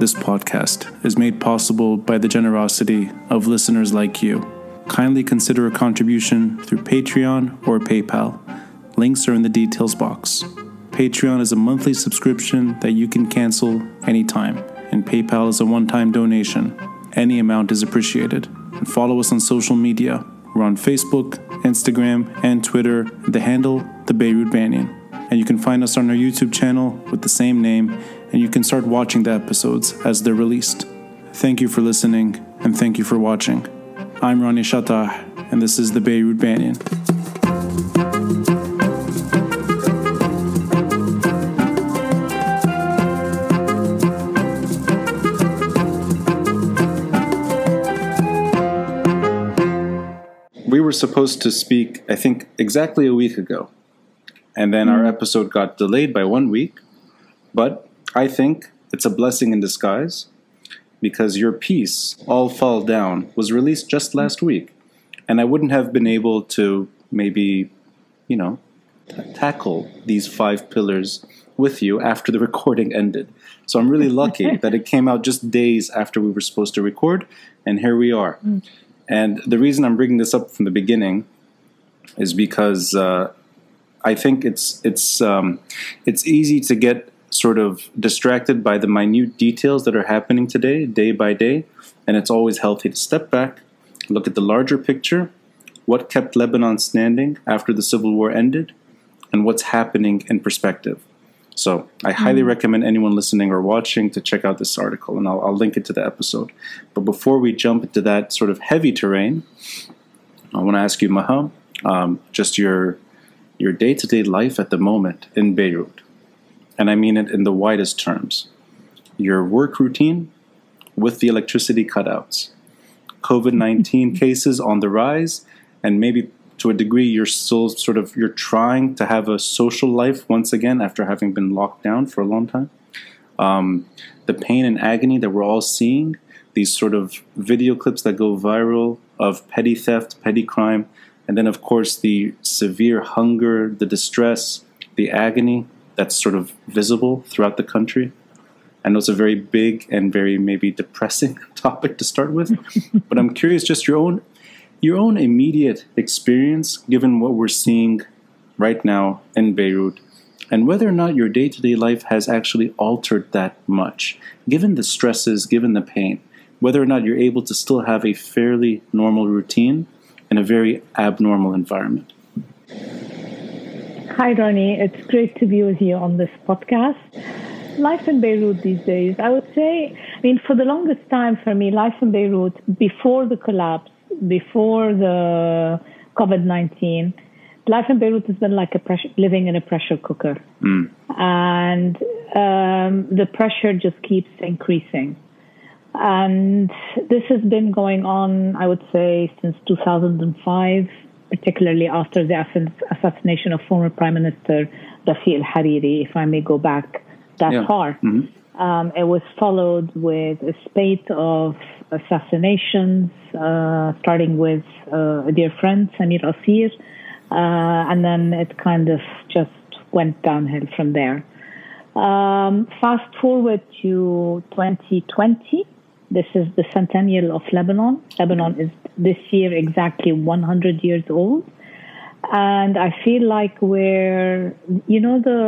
This podcast is made possible by the generosity of listeners like you. Kindly consider a contribution through Patreon or PayPal. Links are in the details box. Patreon is a monthly subscription that you can cancel anytime, and PayPal is a one time donation. Any amount is appreciated. And follow us on social media. We're on Facebook, Instagram, and Twitter, the handle The Beirut Banyan. And you can find us on our YouTube channel with the same name, and you can start watching the episodes as they're released. Thank you for listening, and thank you for watching. I'm Ronnie Chatah, and this is The Beirut Banyan. We were supposed to speak, I think, exactly a week ago. And then our hmm. episode got delayed by one week. But I think it's a blessing in disguise because your piece, All Fall Down, was released just last week. And I wouldn't have been able to maybe, you know, t- tackle these five pillars with you after the recording ended. So I'm really lucky that it came out just days after we were supposed to record, and here we are. And the reason I'm bringing this up from the beginning is because uh, I think it's it's um, it's easy to get sort of distracted by the minute details that are happening today, day by day, and it's always healthy to step back, look at the larger picture, what kept Lebanon standing after the civil war ended, and what's happening in perspective. So I highly recommend anyone listening or watching to check out this article, and I'll, I'll link it to the episode. But before we jump into that sort of heavy terrain, I want to ask you, Maha, um, just your your day to day life at the moment in Beirut, and I mean it in the widest terms. Your work routine with the electricity cutouts, COVID nineteen cases on the rise, and maybe to a degree you're still sort of you're trying to have a social life once again after having been locked down for a long time. Um, the pain and agony that we're all seeing, these sort of video clips that go viral of petty theft, petty crime, and then of course the severe hunger, the distress, the agony that's sort of visible throughout the country. I know it's a very big and very maybe depressing topic to start with, but I'm curious just your own your own immediate experience given what we're seeing right now in Beirut and whether or not your day-to-day life has actually altered that much given the stresses, given the pain, whether or not you're able to still have a fairly normal routine in a very abnormal environment. Hi, Ronnie. It's great to be with you on this podcast. Life in Beirut these days, I would say, I mean, for the longest time for me, life in Beirut before the collapse, before the COVID 19, life in Beirut has been like a pressure, living in a pressure cooker. And um, the pressure just keeps increasing. And this has been going on, I would say, since 2005, particularly after the assassination of former Prime Minister Rafi al Hariri, if I may go back that Yeah. far. Um, it was followed with a spate of assassinations, uh, starting with uh, a dear friend, Samir Kassir, uh, and then it kind of just went downhill from there. Um, fast forward to 2020. This is the centennial of Lebanon. Lebanon is this year exactly 100 years old. And I feel like we're, you know, the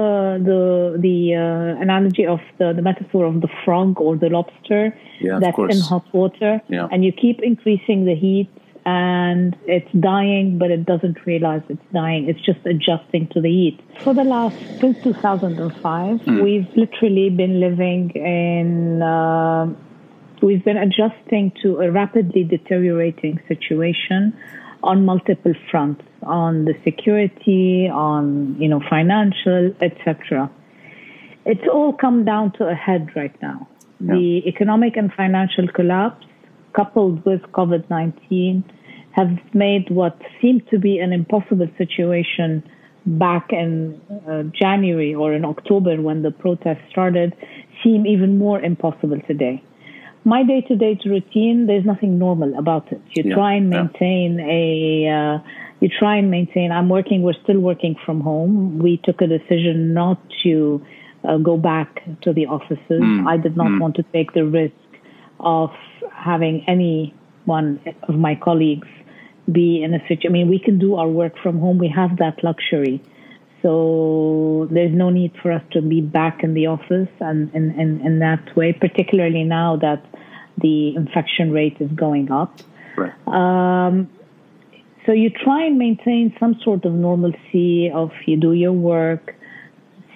the the uh, analogy of the, the metaphor of the frog or the lobster Yeah, that's in hot water, Yeah. and you keep increasing the heat, and it's dying, but it doesn't realize it's dying. It's just adjusting to the heat. For the last since 2005, Hmm. we've literally been living in. um we've been adjusting to a rapidly deteriorating situation on multiple fronts on the security on you know financial etc it's all come down to a head right now. The economic and financial collapse coupled with covid-19 have made what seemed to be an impossible situation back in uh, January or in October when the protests started seem even more impossible today my day-to-day routine there's nothing normal about it you Yeah, try and yeah. maintain a uh, you try and maintain i'm working we're still working from home we took a decision not to uh, go back to the offices. Mm. I did not Mm. want to take the risk of having any one of my colleagues be in a situation. I mean, we can do our work from home. We have that luxury. So there's no need for us to be back in the office and in, that way, particularly now that the infection rate is going up. Right. Um, so you try and maintain some sort of normalcy of you do your work,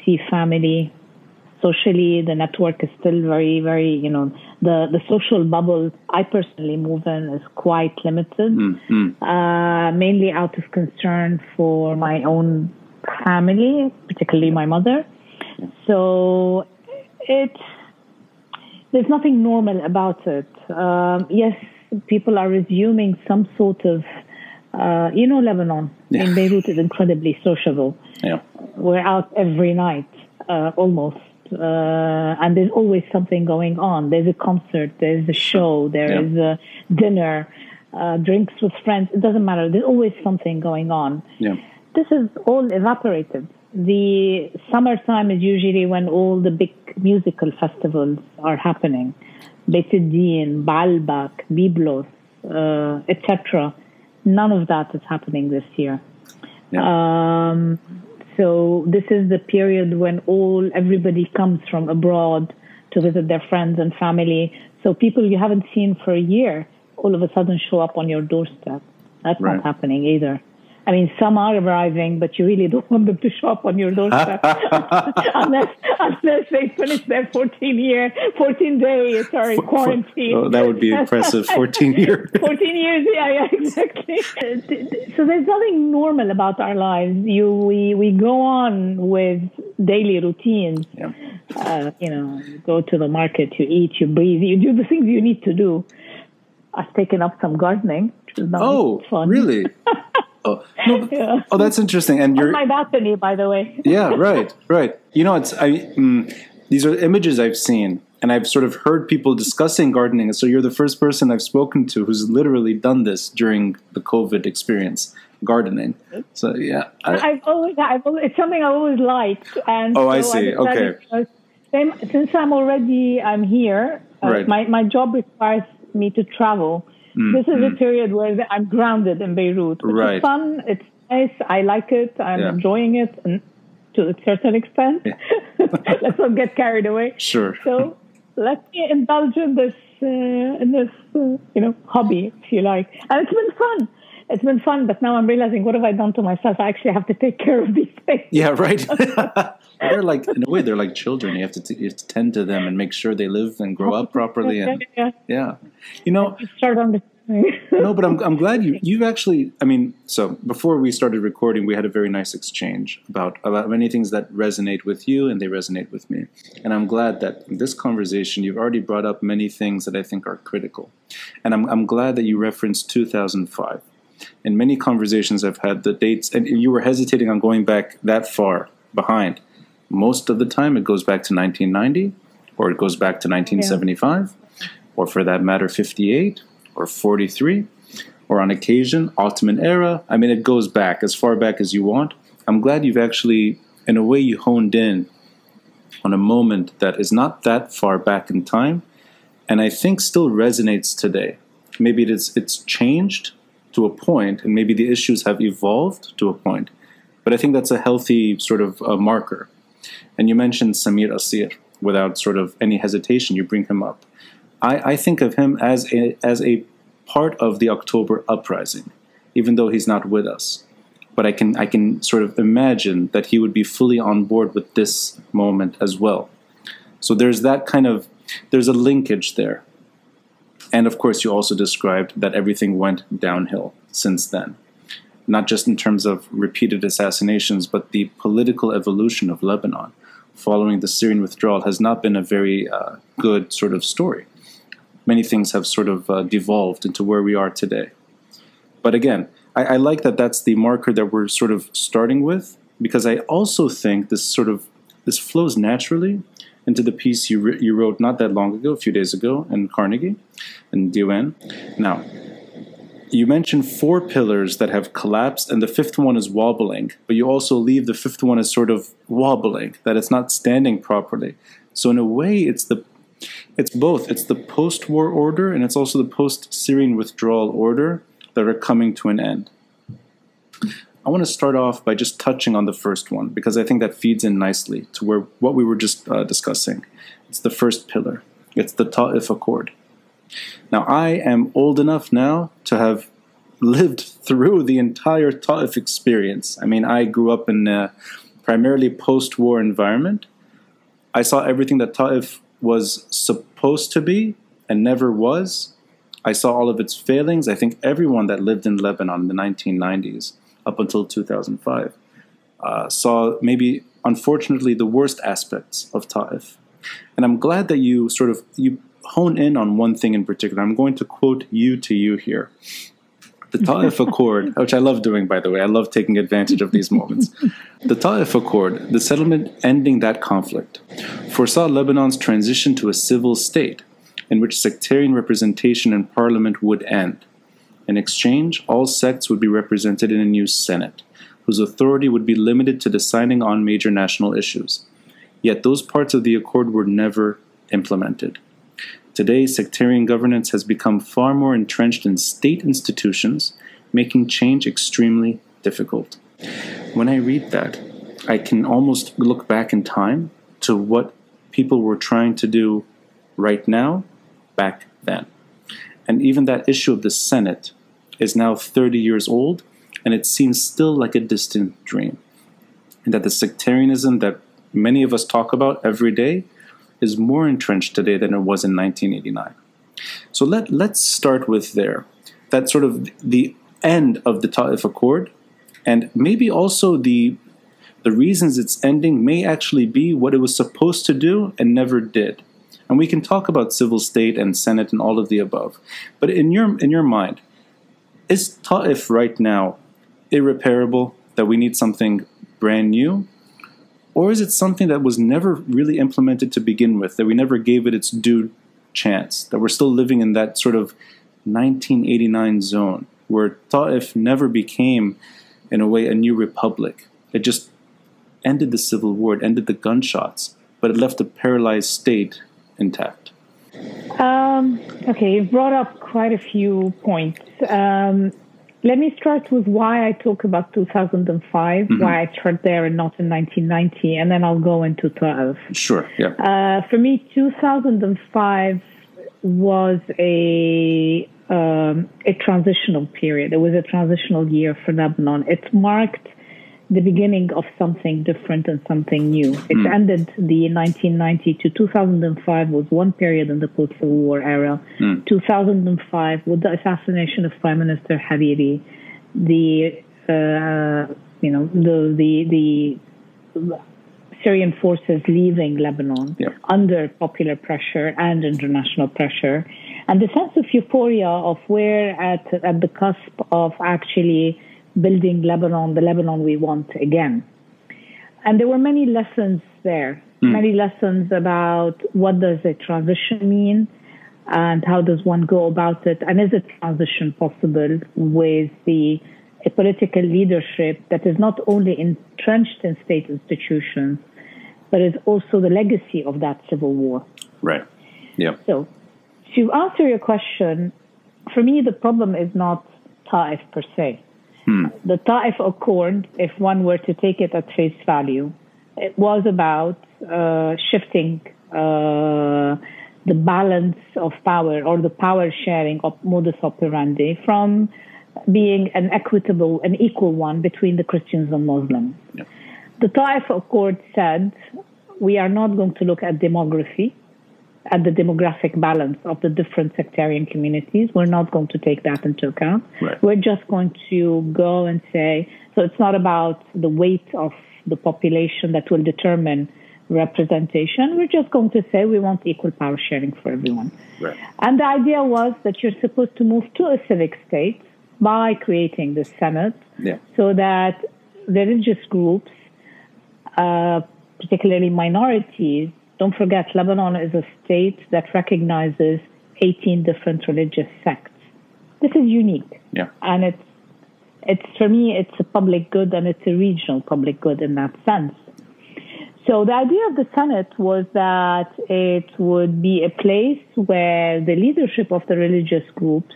see family. Socially, the network is still very, very, you know, the, the social bubble I personally move in is quite limited, Mm, mm. uh, mainly out of concern for my own family, particularly my mother. So it there's nothing normal about it. Um, yes, people are resuming some sort of, uh, you know, Lebanon Yeah. in Beirut is incredibly sociable. Yeah. We're out every night, uh, almost. Uh, and there's always something going on. There's a concert, there's a show, there Yeah. is a dinner, uh, drinks with friends. It doesn't matter. There's always something going on Yeah. This is all evaporated. The summertime is usually when all the big musical festivals are happening. Beiteddine, Baalbek, Byblos, uh, etc. None of that is happening this year. Um, so this is the period when all everybody comes from abroad to visit their friends and family. So people you haven't seen for a year all of a sudden show up on your doorstep. That's Right. not happening either. I mean, some are arriving, but you really don't want them to show up on your doorstep unless unless they finish their 14 year, 14 day, sorry, quarantine. Oh, that would be impressive. 14 years. 14 years, yeah, yeah, exactly. So there's nothing normal about our lives. You, we, we go on with daily routines. Yeah. Uh, you know, you go to the market, you eat, you breathe, you do the things you need to do. I've taken up some gardening, which is now Oh, fun. really? Oh, no, Yeah. oh, that's interesting. And On you're my balcony, by the way. yeah, right, right. You know, it's I. Mm, these are images I've seen, and I've sort of heard people discussing gardening. So you're the first person I've spoken to who's literally done this during the COVID experience, gardening. So yeah, I, I've always, I've always, it's something I always liked. And Oh, I see. decided, Okay. Since I'm already, I'm here. Uh, Right. My my job requires me to travel. This is a period where I'm grounded in Beirut, Mm, Right. fun. It's nice. I like it. I'm Yeah. enjoying it, and to a certain extent. Let's not get carried away. sure. So let me indulge in this uh, in this uh, you know hobby, if you like, and it's been fun. It's been fun, but now I'm realizing what have I done to myself? I actually have to take care of these things. Yeah, right. they're like in a way they're like children. You have to t- you have to tend to them and make sure they live and grow up properly. And yeah, yeah, you know, start on the. no, but I'm, I'm glad you you've actually. I mean, so before we started recording, we had a very nice exchange about about many things that resonate with you and they resonate with me. And I'm glad that in this conversation you've already brought up many things that I think are critical. And I'm I'm glad that you referenced 2005. In many conversations I've had, the dates, and you were hesitating on going back that far behind. Most of the time, it goes back to 1990, or it goes back to 1975, or for that matter, 58 or 43, or on occasion, Ottoman era. I mean, it goes back as far back as you want. I'm glad you've actually, in a way, you honed in on a moment that is not that far back in time, and I think still resonates today. Maybe it is, it's changed to a point, and maybe the issues have evolved to a point, but I think that's a healthy sort of uh, marker. And you mentioned Samir Kassir without sort of any hesitation. You bring him up. I, I think of him as a, as a part of the October uprising, even though he's not with us. But I can I can sort of imagine that he would be fully on board with this moment as well. So there's that kind of there's a linkage there. And of course, you also described that everything went downhill since then not just in terms of repeated assassinations, but the political evolution of Lebanon following the Syrian withdrawal has not been a very uh, good sort of story. Many things have sort of uh, devolved into where we are today. But again, I, I like that that's the marker that we're sort of starting with, because I also think this sort of this flows naturally into the piece you, ri- you wrote not that long ago, a few days ago, in Carnegie, in Diwan. Now, you mentioned four pillars that have collapsed, and the fifth one is wobbling, but you also leave the fifth one as sort of wobbling, that it's not standing properly. So in a way, it's the it's both. It's the post-war order and it's also the post-Syrian withdrawal order that are coming to an end. I want to start off by just touching on the first one because I think that feeds in nicely to where what we were just uh, discussing. It's the first pillar. It's the Ta'if Accord. Now, I am old enough now to have lived through the entire Ta'if experience. I mean, I grew up in a primarily post war environment. I saw everything that Ta'if was supposed to be and never was. I saw all of its failings. I think everyone that lived in Lebanon in the 1990s up until 2005 uh, saw maybe, unfortunately, the worst aspects of Ta'if. And I'm glad that you sort of you hone in on one thing in particular. I'm going to quote you to you here. The Ta'if Accord, which I love doing, by the way, I love taking advantage of these moments. The Ta'if Accord, the settlement ending that conflict, foresaw Lebanon's transition to a civil state in which sectarian representation in parliament would end. In exchange, all sects would be represented in a new Senate, whose authority would be limited to deciding on major national issues. Yet those parts of the accord were never implemented. Today, sectarian governance has become far more entrenched in state institutions, making change extremely difficult. When I read that, I can almost look back in time to what people were trying to do right now, back then. And even that issue of the Senate is now 30 years old, and it seems still like a distant dream. And that the sectarianism that many of us talk about every day is more entrenched today than it was in 1989. So let, let's start with there. That sort of the end of the Ta'if Accord, and maybe also the the reasons it's ending may actually be what it was supposed to do and never did. And we can talk about civil state and Senate and all of the above. But in your in your mind, is Ta'if right now irreparable that we need something brand new? Or is it something that was never really implemented to begin with, that we never gave it its due chance, that we're still living in that sort of 1989 zone where Ta'if never became, in a way, a new republic? It just ended the civil war, it ended the gunshots, but it left a paralyzed state intact. Um, okay, you've brought up quite a few points. Um, let me start with why I talk about 2005, mm-hmm. why I start there and not in 1990, and then I'll go into 12. Sure, yeah. Uh, for me, 2005 was a um, a transitional period. It was a transitional year for Lebanon. It marked the beginning of something different and something new. It mm. ended the 1990 to 2005 was one period in the post-Civil War era. Mm. 2005 with the assassination of Prime Minister Hariri, the uh, you know the the the Syrian forces leaving Lebanon yeah. under popular pressure and international pressure, and the sense of euphoria of where at at the cusp of actually building Lebanon, the Lebanon we want again. And there were many lessons there, mm. many lessons about what does a transition mean and how does one go about it, and is a transition possible with the a political leadership that is not only entrenched in state institutions, but is also the legacy of that civil war. Right. Yeah. So, to answer your question, for me, the problem is not Ta'if per se. Hmm. The Ta'if Accord, if one were to take it at face value, it was about uh, shifting uh, the balance of power or the power sharing of modus operandi from being an equitable and equal one between the Christians and Muslims. Yeah. The Ta'if Accord said we are not going to look at demography at the demographic balance of the different sectarian communities. We're not going to take that into account. Right. We're just going to go and say, so it's not about the weight of the population that will determine representation. We're just going to say we want equal power sharing for everyone. Right. And the idea was that you're supposed to move to a civic state by creating the Senate yeah. so that religious groups, uh, particularly minorities, don't forget, Lebanon is a state that recognizes 18 different religious sects. this is unique. Yeah. And it's it's for me it's a public good and it's a regional public good in that sense. So the idea of the Senate was that it would be a place where the leadership of the religious groups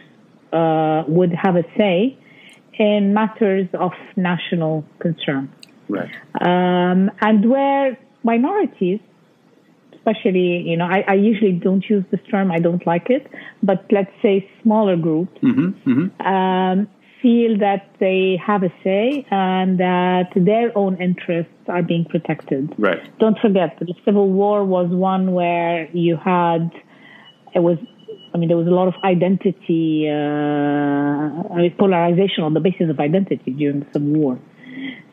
uh, would have a say in matters of national concern. Right. Um, and where minorities, especially, you know, I, I, usually don't use this term, I don't like it, but let's say smaller groups, mm-hmm, mm-hmm. Um, feel that they have a say and that their own interests are being protected. Right. Don't forget, that the Civil War was one where you had, it was, I mean, there was a lot of identity, uh, I mean, polarization on the basis of identity during the Civil War.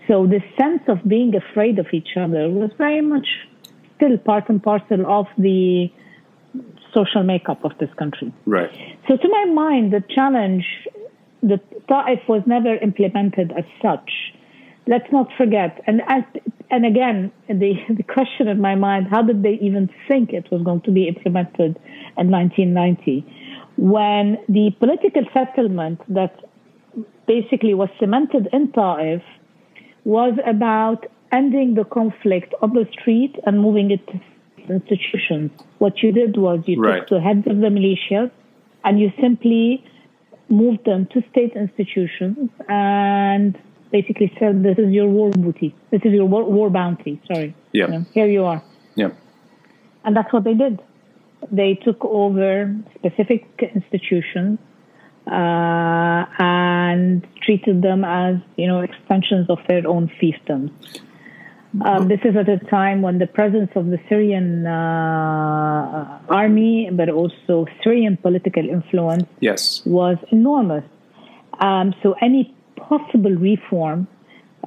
So the sense of being afraid of each other was very much still part and parcel of the social makeup of this country. Right. So to my mind, the challenge the Ta'if was never implemented as such. Let's not forget, and as, and again, the, the question in my mind: How did they even think it was going to be implemented in 1990, when the political settlement that basically was cemented in Ta'if was about ending the conflict on the street and moving it to institutions. What you did was you right. took the heads of the militias and you simply moved them to state institutions and basically said, "This is your war booty. This is your war, war bounty." Sorry. Yeah. You know, here you are. Yeah. And that's what they did. They took over specific institutions uh, and treated them as you know extensions of their own fiefdoms. Um, this is at a time when the presence of the Syrian uh, army, but also Syrian political influence, yes, was enormous. Um, so any possible reform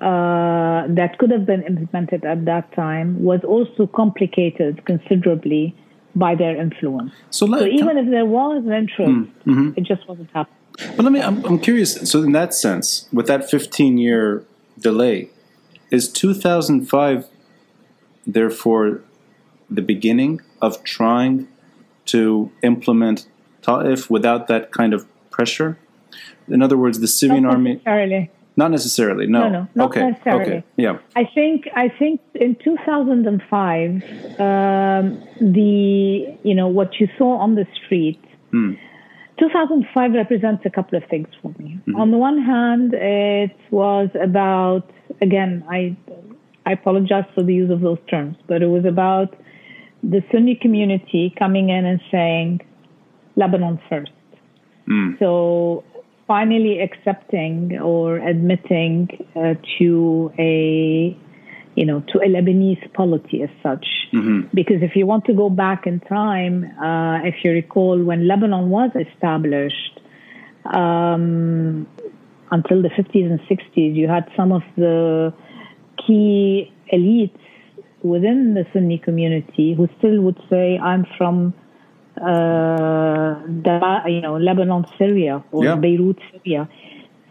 uh, that could have been implemented at that time was also complicated considerably by their influence. So, so even if there was an interest, mm-hmm. it just wasn't happening. But let me, I'm, I'm curious. So, in that sense, with that 15 year delay, is 2005 therefore the beginning of trying to implement Ta'if without that kind of pressure? In other words, the Syrian not army. Necessarily. Not necessarily. No. No, no, not okay. necessarily. Okay. Yeah. I think I think in 2005, um, the you know what you saw on the street. Hmm. 2005 represents a couple of things for me. Mm-hmm. On the one hand, it was about again, I I apologize for the use of those terms, but it was about the Sunni community coming in and saying Lebanon first. Mm. So finally accepting or admitting uh, to a you know to a Lebanese polity as such. Mm-hmm. Because if you want to go back in time, uh, if you recall when Lebanon was established, um, until the 50s and 60s, you had some of the key elites within the Sunni community who still would say, "I'm from." Uh, you know, Lebanon, Syria, or yeah. Beirut, Syria.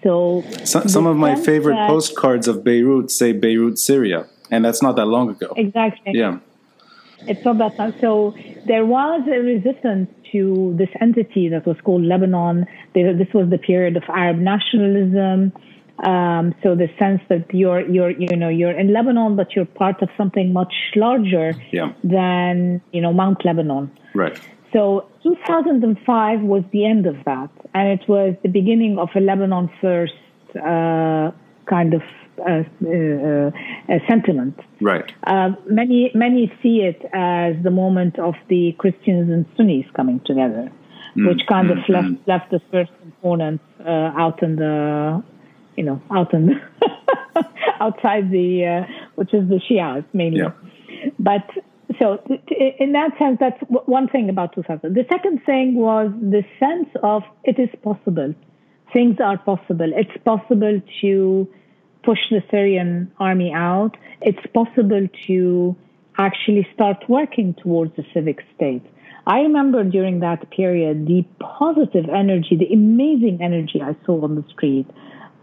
So, some, some of my favorite postcards of Beirut say Beirut, Syria, and that's not that long ago. Exactly. Yeah. It's not that long. So there was a resistance to this entity that was called Lebanon. This was the period of Arab nationalism. Um, so the sense that you're you're you know you're in Lebanon, but you're part of something much larger yeah. than you know Mount Lebanon. Right. So 2005 was the end of that, and it was the beginning of a Lebanon first uh, kind of sentiment. Right. Uh, many many see it as the moment of the Christians and Sunnis coming together, mm. which kind mm. of left mm. left the first component uh, out in the, you know, out in the outside the, uh, which is the Shias mainly. Yeah. But so in that sense, that's one thing about 2000. The second thing was the sense of it is possible. Things are possible. It's possible to push the Syrian army out, it's possible to actually start working towards a civic state. I remember during that period the positive energy, the amazing energy I saw on the street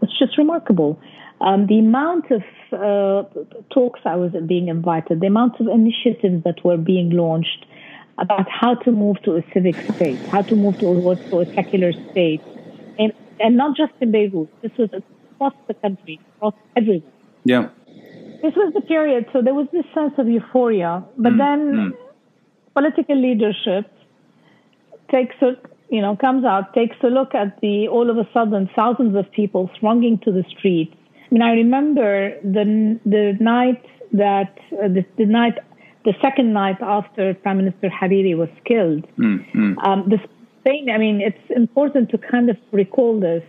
was just remarkable. Um, the amount of uh, talks I was being invited, the amount of initiatives that were being launched about how to move to a civic state, how to move towards to a secular state, and not just in Beirut. This was across the country, across everywhere. Yeah. This was the period, so there was this sense of euphoria. But Mm, then mm. political leadership takes a, you know, comes out, takes a look at the, all of a sudden, thousands of people thronging to the streets. I mean, I remember the, the night that, uh, the, the night, the second night after Prime Minister Hariri was killed. Mm, mm. Um, the Spain, I mean, it's important to kind of recall this.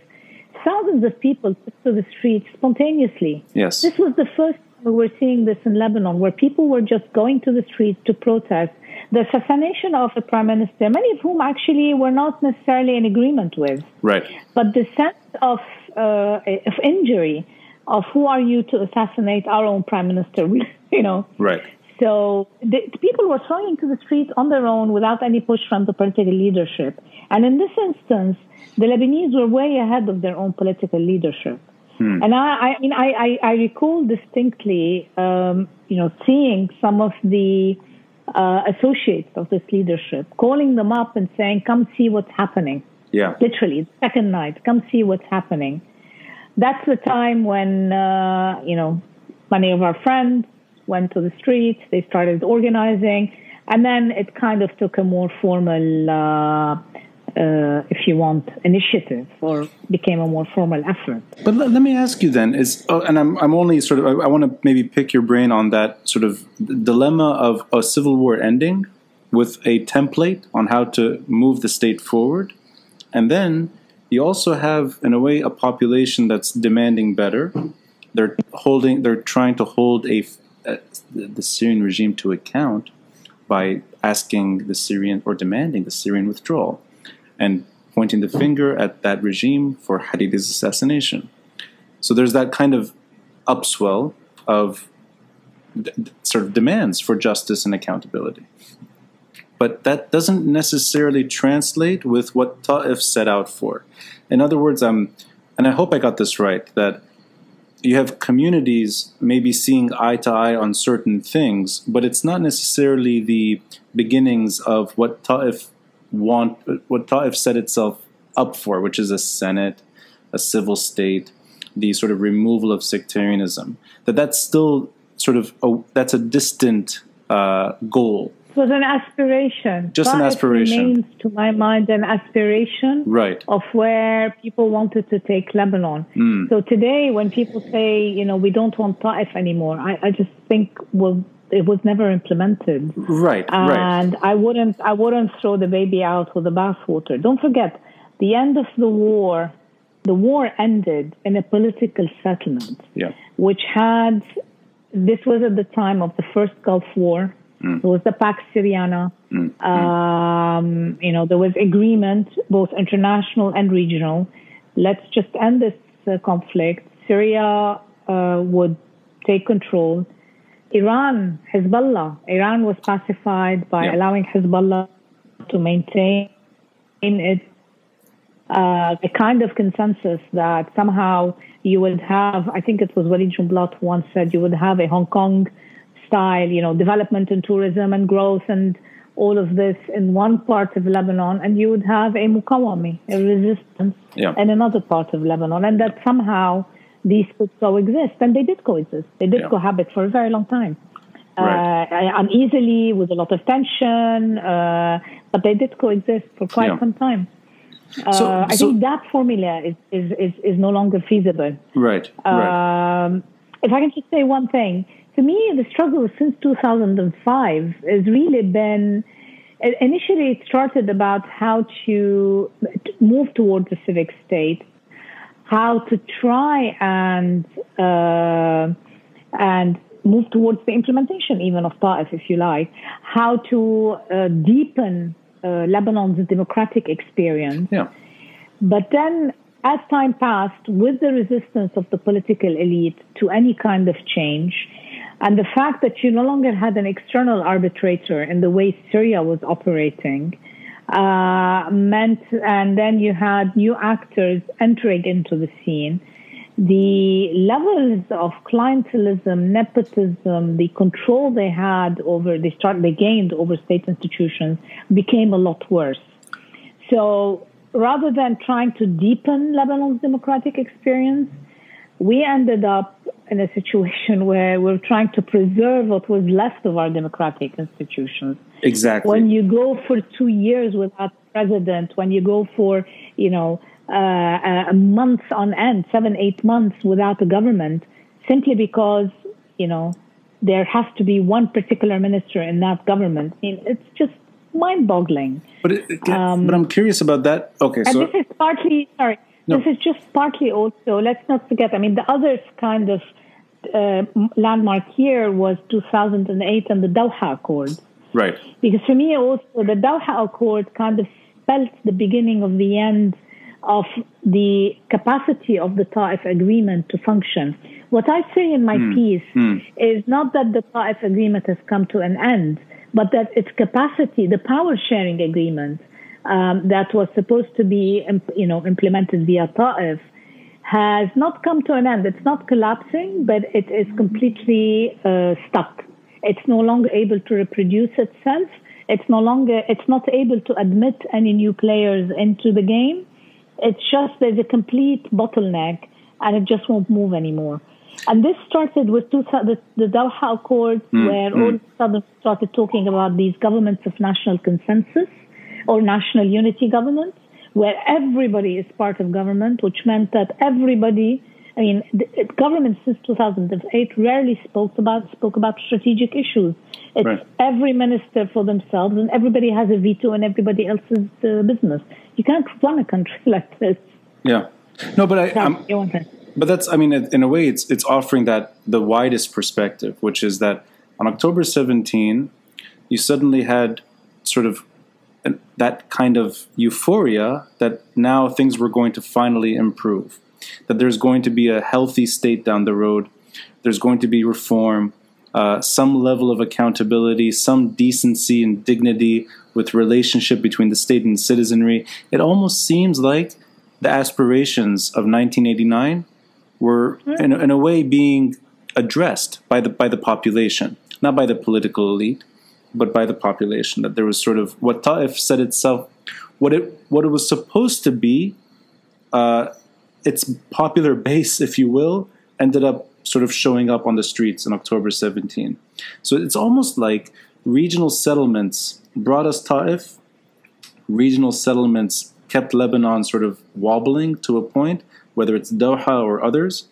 Thousands of people took to the streets spontaneously. Yes. This was the first time we were seeing this in Lebanon, where people were just going to the streets to protest the assassination of a prime minister, many of whom actually were not necessarily in agreement with. Right. But the sense of, uh, of injury, of who are you to assassinate our own prime minister, you know. Right. So the, people were throwing into the streets on their own without any push from the political leadership. And in this instance, the Lebanese were way ahead of their own political leadership. Hmm. And I, I mean, I, I, I recall distinctly, um, you know, seeing some of the uh, associates of this leadership calling them up and saying, "Come see what's happening." Yeah. Literally, second night, come see what's happening. That's the time when uh, you know many of our friends went to the streets. They started organizing, and then it kind of took a more formal, uh, uh, if you want, initiative, or became a more formal effort. But let, let me ask you then: Is oh, and I'm I'm only sort of I, I want to maybe pick your brain on that sort of dilemma of a civil war ending with a template on how to move the state forward, and then you also have in a way a population that's demanding better. They're holding. They're trying to hold a, a the Syrian regime to account by asking the Syrian or demanding the Syrian withdrawal, and pointing the finger at that regime for Hariri's assassination. So there's that kind of upswell of d- sort of demands for justice and accountability. But that doesn't necessarily translate with what Ta'if set out for. In other words, um, and I hope I got this right, that you have communities maybe seeing eye to eye on certain things, but it's not necessarily the beginnings of what Ta'if want, what Ta'if set itself up for, which is a senate, a civil state, the sort of removal of sectarianism. That that's still sort of a, that's a distant uh, goal. It was an aspiration. Just an Ta'if aspiration. Remains, to my mind, an aspiration Right. of where people wanted to take Lebanon. Mm. So today, when people say, you know, we don't want Ta'if anymore, I, I just think, well, it was never implemented. Right. right. And I wouldn't, I wouldn't throw the baby out with the bathwater. Don't forget, the end of the war, the war ended in a political settlement, Yeah. which had, this was at the time of the first Gulf War. Mm. There was the Pax Syriana. Mm. Um, you know, there was agreement, both international and regional. Let's just end this uh, conflict. Syria uh, would take control. Iran, Hezbollah, Iran was pacified by Yeah. allowing Hezbollah to maintain in its uh, a kind of consensus that somehow you would have, I think it was Walid Jumblat once said, you would have a Hong Kong style, you know, development and tourism and growth and all of this in one part of Lebanon, and you would have a mukawami, a resistance, Yeah. in another part of Lebanon, and that somehow these could coexist, and they did coexist. They did Yeah. cohabit for a very long time. Right. Uh, uneasily, with a lot of tension, uh, but they did coexist for quite Yeah. some time. Uh, So- I so- think that formula is, is, is, is no longer feasible. Right. right. Um, if I can just say one thing, to me, the struggle since 2005 has really been. Initially, it started about how to move towards a civic state, how to try and uh, and move towards the implementation even of Ta'if, if you like, how to uh, deepen uh, Lebanon's democratic experience. Yeah. But then, as time passed, with the resistance of the political elite to any kind of change, and the fact that you no longer had an external arbitrator in the way Syria was operating, uh, meant, and then you had new actors entering into the scene. The levels of clientelism, nepotism, the control they had over, they start, they gained over state institutions became a lot worse. So rather than trying to deepen Lebanon's democratic experience, we ended up in a situation where we're trying to preserve what was left of our democratic institutions. Exactly. When you go for two years without president, when you go for, you know, uh, a month on end, seven, eight months without a government, simply because, you know, there has to be one particular minister in that government. I mean, it's just mind-boggling. But it, um, but I'm curious about that. Okay, so this is partly sorry. No. This is just partly also. Let's not forget. I mean, the other kind of uh, landmark here was 2008 and the Doha Accord. Right. Because for me, also the Doha Accord kind of spelt the beginning of the end of the capacity of the Ta'if agreement to function. What I say in my mm. piece mm. is not that the Ta'if agreement has come to an end, but that its capacity, the power sharing agreement um, that was supposed to be, you know, implemented via Ta'if, has not come to an end. It's not collapsing, but it is completely uh, stuck. It's no longer able to reproduce itself. It's no longer. It's not able to admit any new players into the game. It's just there's a complete bottleneck, and it just won't move anymore. And this started with two, the, the Doha Accords, mm, where mm. all of a sudden started talking about these governments of national consensus or national unity governments, where everybody is part of government, which meant that everybody, I mean, the, government since 2008 rarely spoke about spoke about strategic issues. It's right. every minister for themselves, and everybody has a veto in everybody else's uh, business. You can't run a country like this. Yeah. No, but I, but that's I mean in a way it's it's offering that the widest perspective, which is that on October 17 you suddenly had sort of that kind of euphoria that now things were going to finally improve, that there's going to be a healthy state down the road, there's going to be reform, uh, some level of accountability, some decency and dignity with relationship between the state and citizenry. It almost seems like the aspirations of 1989 were in, in a way being addressed by the by the population, not by the political elite, but by the population. That there was sort of what Ta'if said itself, what it what it was supposed to be, uh, its popular base, if you will, ended up sort of showing up on the streets in October 17. So it's almost like regional settlements brought us Ta'if. Regional settlements kept Lebanon sort of wobbling to a point, whether it's Doha or others.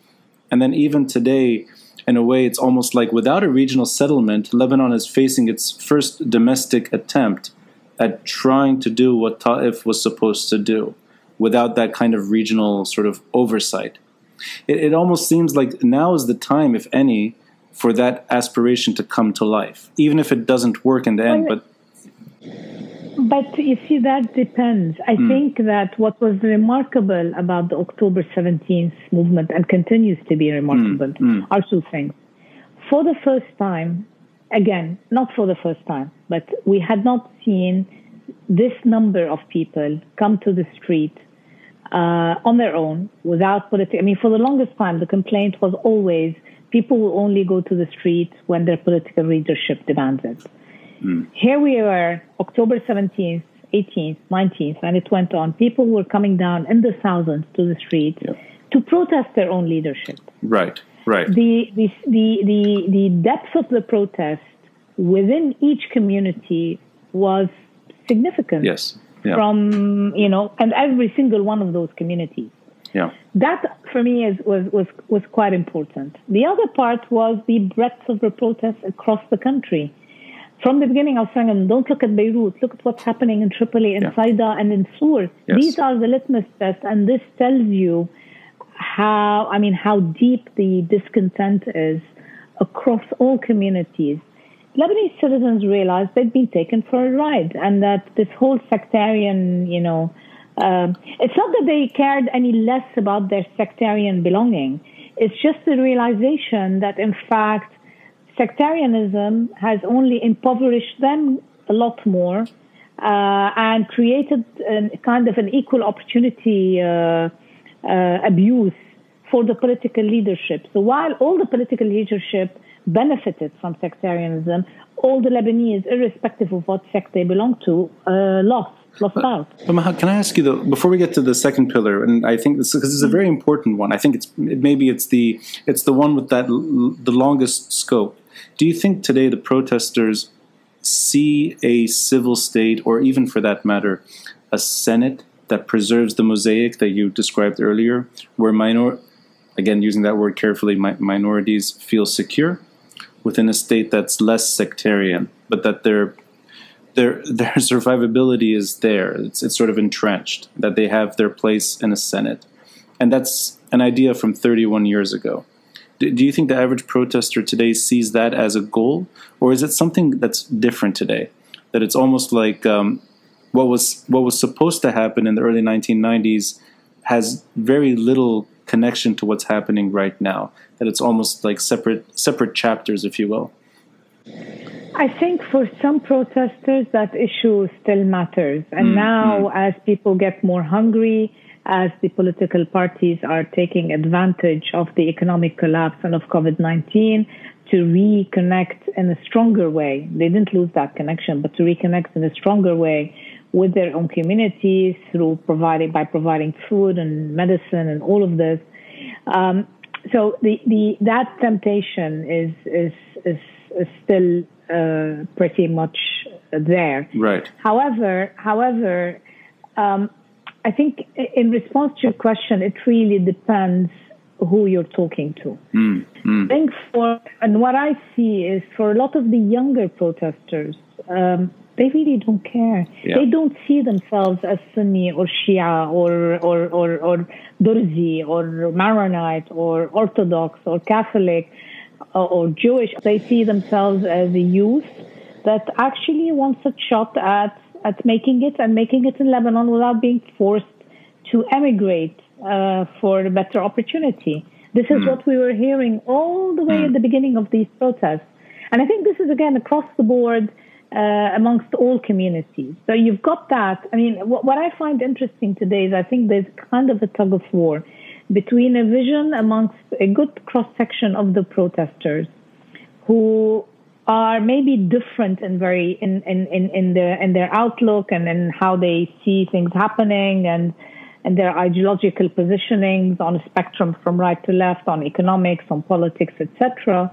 And then even today, in a way, it's almost like without a regional settlement, Lebanon is facing its first domestic attempt at trying to do what Ta'if was supposed to do without that kind of regional sort of oversight. It, it almost seems like now is the time, if any, for that aspiration to come to life, even if it doesn't work in the end. But but you see, that depends. I mm. think that what was remarkable about the October 17th movement and continues to be remarkable mm. Mm. are two things. For the first time, again, not for the first time, but we had not seen this number of people come to the street uh, on their own without political. I mean, for the longest time, the complaint was always people will only go to the street when their political leadership demands it. Mm. Here we are, October 17th, 18th, 19th, and it went on. People were coming down in the thousands to the street yeah. to protest their own leadership. Right, right. The, the, the, the, the depth of the protest within each community was significant. Yes. Yeah. From, you know, and every single one of those communities. Yeah. That for me is, was, was, was quite important. The other part was the breadth of the protest across the country from the beginning, I was saying, don't look at Beirut. Look at what's happening in Tripoli, in yeah. Saida, and in Sur. Yes. These are the litmus tests, and this tells you how, I mean, how deep the discontent is across all communities. Lebanese citizens realized they'd been taken for a ride, and that this whole sectarian, you know, uh, it's not that they cared any less about their sectarian belonging. It's just the realization that, in fact, sectarianism has only impoverished them a lot more uh, and created a kind of an equal opportunity uh, uh, abuse for the political leadership. So while all the political leadership benefited from sectarianism, all the Lebanese, irrespective of what sect they belong to, uh, lost. lost but, out. But can I ask you though, before we get to the second pillar, and I think this because it's a very important one. I think it's maybe it's the it's the one with that the longest scope. Do you think today the protesters see a civil state, or even for that matter, a Senate that preserves the mosaic that you described earlier, where minor, again using that word carefully, mi- minorities feel secure within a state that's less sectarian, but that their their their survivability is there. It's it's sort of entrenched that they have their place in a Senate, and that's an idea from 31 years ago. Do, do you think the average protester today sees that as a goal, or is it something that's different today? That it's almost like um, what was what was supposed to happen in the early 1990s has very little connection to what's happening right now. That it's almost like separate separate chapters, if you will. I think for some protesters that issue still matters, and mm, now mm. as people get more hungry, as the political parties are taking advantage of the economic collapse and of COVID 19 to reconnect in a stronger way. They didn't lose that connection, but to reconnect in a stronger way with their own communities through providing by providing food and medicine and all of this. Um, so the, the that temptation is is is, is still uh, pretty much there. Right. However, however, um, I think in response to your question, it really depends who you're talking to. Mm, mm. I think for, and what I see is for a lot of the younger protesters, um, they really don't care. Yeah. They don't see themselves as Sunni or Shia or or or, or Durzi or Maronite or Orthodox or Catholic or, or Jewish. They see themselves as a youth that actually wants a shot at at making it and making it in Lebanon without being forced to emigrate uh, for a better opportunity. This is mm. what we were hearing all the way mm. at the beginning of these protests. And I think this is again across the board uh, amongst all communities. So you've got that. I mean, what, what I find interesting today is I think there's kind of a tug of war between a vision amongst a good cross section of the protesters who are maybe different in very in, in, in, in their in their outlook and in how they see things happening and and their ideological positionings on a spectrum from right to left on economics, on politics, etc.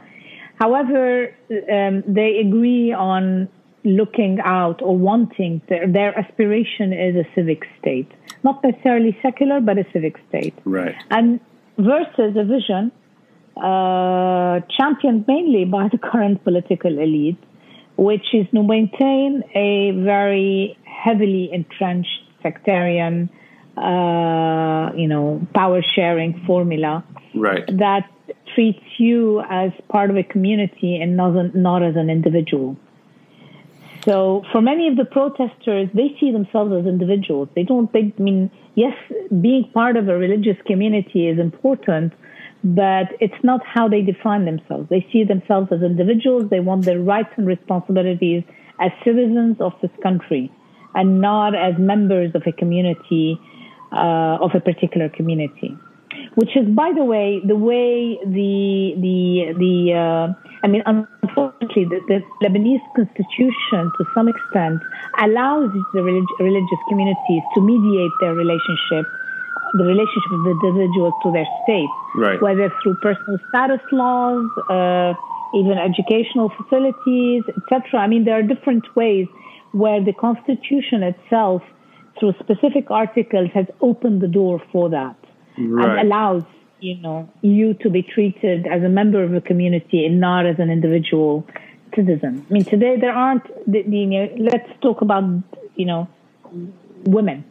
However, um, they agree on looking out or wanting their, their aspiration is a civic state, not necessarily secular, but a civic state. Right. And versus a vision uh, championed mainly by the current political elite, which is to maintain a very heavily entrenched sectarian, uh, you know, power sharing formula right. that treats you as part of a community and not, not as an individual. So for many of the protesters, they see themselves as individuals. They don't think, I mean, yes, being part of a religious community is important, but it's not how they define themselves. They see themselves as individuals. They want their rights and responsibilities as citizens of this country and not as members of a community, uh, of a particular community. Which is, by the way, the way the, the, the, uh, I mean, unfortunately, the, the, Lebanese constitution, to some extent, allows the relig- religious communities to mediate their relationship the relationship of the individuals to their state, right. whether through personal status laws, uh, even educational facilities, etc. I mean, there are different ways where the Constitution itself, through specific articles, has opened the door for that right. and allows you know you to be treated as a member of a community and not as an individual citizen. I mean, today there aren't. The, the, you know, let's talk about you know women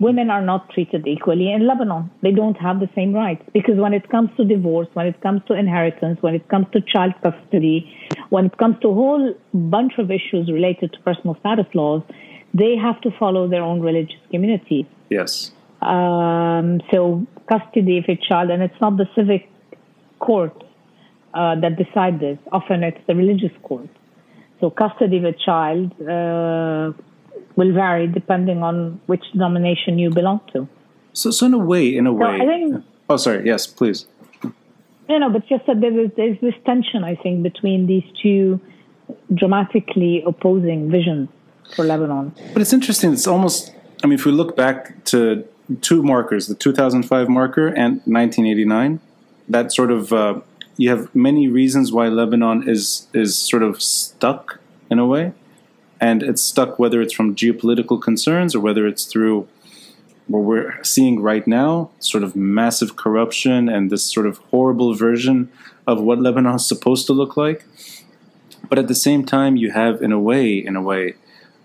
women are not treated equally in Lebanon. They don't have the same rights because when it comes to divorce, when it comes to inheritance, when it comes to child custody, when it comes to a whole bunch of issues related to personal status laws, they have to follow their own religious community. Yes. Um, so custody of a child, and it's not the civic court uh, that decide this. Often it's the religious court. So custody of a child uh, will vary depending on which denomination you belong to. So, so in a way, in a way. I think, oh, sorry. Yes, please. You know, but just that there is, there's this tension, I think, between these two dramatically opposing visions. for Lebanon. But it's interesting. It's almost. I mean, if we look back to two markers, the 2005 marker and 1989, that sort of uh, you have many reasons why Lebanon is is sort of stuck in a way, and it's stuck whether it's from geopolitical concerns or whether it's through what we're seeing right now, sort of massive corruption and this sort of horrible version of what Lebanon is supposed to look like. But at the same time, you have, in a way, in a way,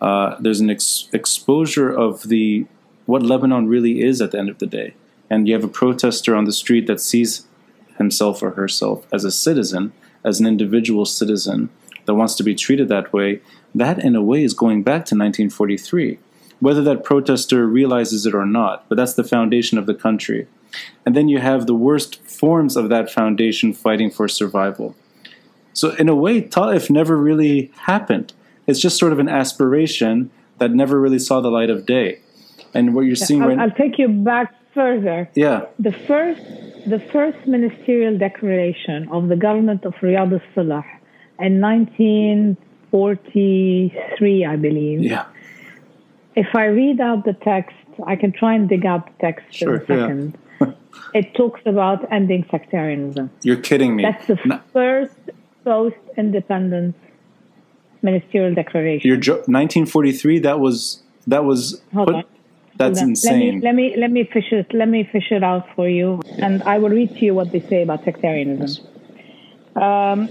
uh, there's an ex- exposure of the what Lebanon really is at the end of the day, and you have a protester on the street that sees himself or herself as a citizen, as an individual citizen that wants to be treated that way. That, in a way, is going back to 1943 whether that protester realizes it or not, but that's the foundation of the country. And then you have the worst forms of that foundation fighting for survival. So, in a way, Ta'if never really happened. It's just sort of an aspiration that never really saw the light of day. And what you're seeing I'll, right I'll take you back further. Yeah. The first, the first ministerial declaration of the government of Riad al-Solh in 1943, I believe. Yeah if I read out the text, I can try and dig out the text sure, in a second. Yeah. it talks about ending sectarianism. You're kidding me. That's the no. first post independence ministerial declaration. Your jo- 1943. That was that was. Hold put, on. That's Hold insane. Let me, let me let me fish it. Let me fish it out for you, and I will read to you what they say about sectarianism. Um,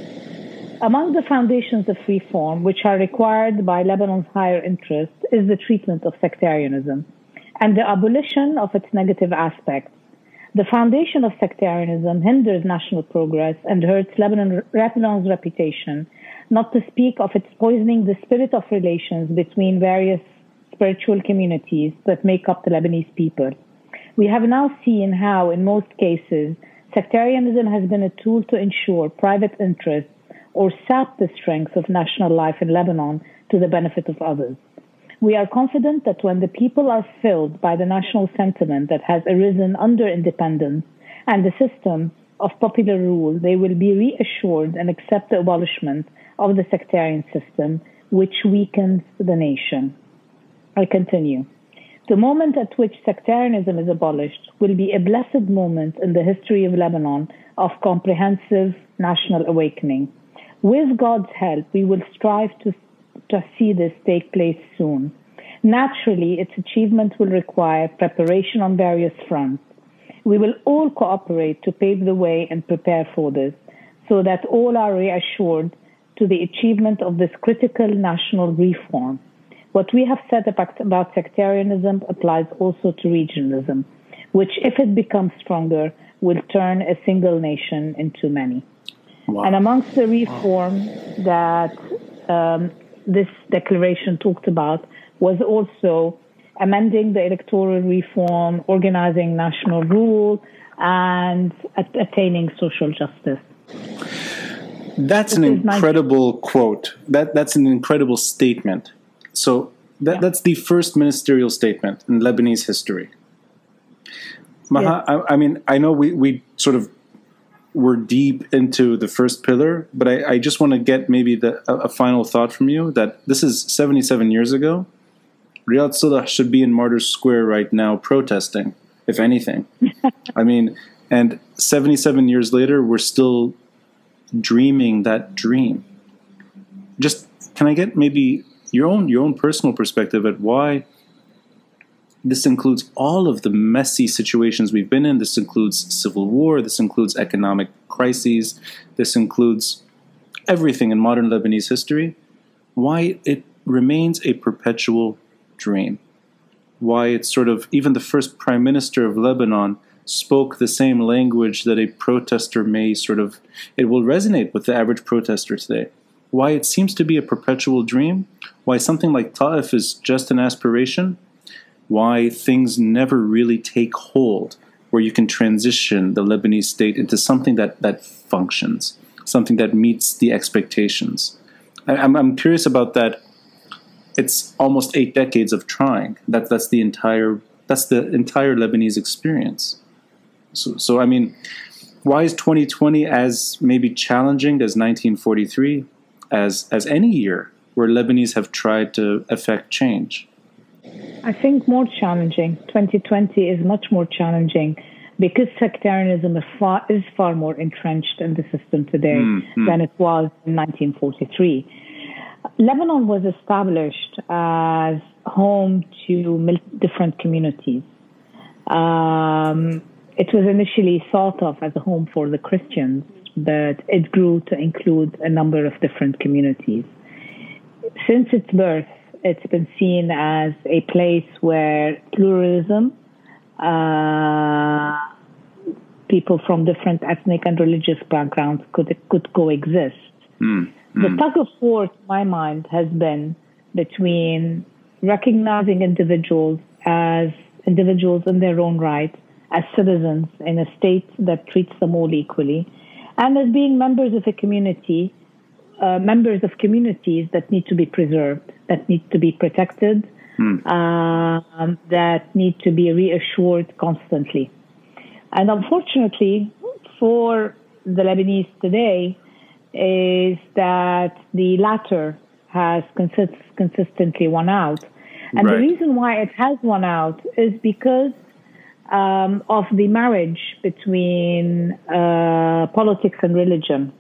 among the foundations of reform, which are required by Lebanon's higher interests, is the treatment of sectarianism and the abolition of its negative aspects. The foundation of sectarianism hinders national progress and hurts Lebanon, Lebanon's reputation, not to speak of its poisoning the spirit of relations between various spiritual communities that make up the Lebanese people. We have now seen how, in most cases, sectarianism has been a tool to ensure private interests or sap the strength of national life in Lebanon to the benefit of others. We are confident that when the people are filled by the national sentiment that has arisen under independence and the system of popular rule, they will be reassured and accept the abolishment of the sectarian system, which weakens the nation. I continue. The moment at which sectarianism is abolished will be a blessed moment in the history of Lebanon of comprehensive national awakening. With God's help, we will strive to, to see this take place soon. Naturally, its achievement will require preparation on various fronts. We will all cooperate to pave the way and prepare for this so that all are reassured to the achievement of this critical national reform. What we have said about, about sectarianism applies also to regionalism, which, if it becomes stronger, will turn a single nation into many. Wow. And amongst the reform that um, this declaration talked about was also amending the electoral reform, organizing national rule, and attaining social justice. That's this an incredible quote. That that's an incredible statement. So that, yeah. that's the first ministerial statement in Lebanese history. Maha, yes. I, I, mean, I know we, we sort of we're deep into the first pillar, but I, I just want to get maybe the, a, a, final thought from you that this is 77 years ago. Riad Solh should be in Martyrs Square right now protesting, if anything. I mean, and 77 years later, we're still dreaming that dream. Just can I get maybe your own your own personal perspective at why this includes all of the messy situations we've been in. This includes civil war. This includes economic crises. This includes everything in modern Lebanese history. Why it remains a perpetual dream. Why it's sort of, even the first prime minister of Lebanon spoke the same language that a protester may sort of, it will resonate with the average protester today. Why it seems to be a perpetual dream. Why something like Ta'if is just an aspiration why things never really take hold, where you can transition the Lebanese state into something that, that functions, something that meets the expectations. I, I'm, I'm curious about that. It's almost eight decades of trying. That, that's the entire that's the entire Lebanese experience. So, so I mean, why is 2020 as maybe challenging as 1943, as as any year where Lebanese have tried to effect change? I think more challenging. 2020 is much more challenging because sectarianism is far, is far more entrenched in the system today mm-hmm. than it was in 1943. Lebanon was established as home to different communities. Um, it was initially thought of as a home for the Christians, but it grew to include a number of different communities. Since its birth, it's been seen as a place where pluralism, uh, people from different ethnic and religious backgrounds could could coexist. Mm, mm. The tug of war, to my mind, has been between recognizing individuals as individuals in their own right, as citizens in a state that treats them all equally, and as being members of a community uh, members of communities that need to be preserved, that need to be protected, mm. uh, that need to be reassured constantly. And unfortunately, for the Lebanese today, is that the latter has consist- consistently won out. And right. the reason why it has won out is because um, of the marriage between uh, politics and religion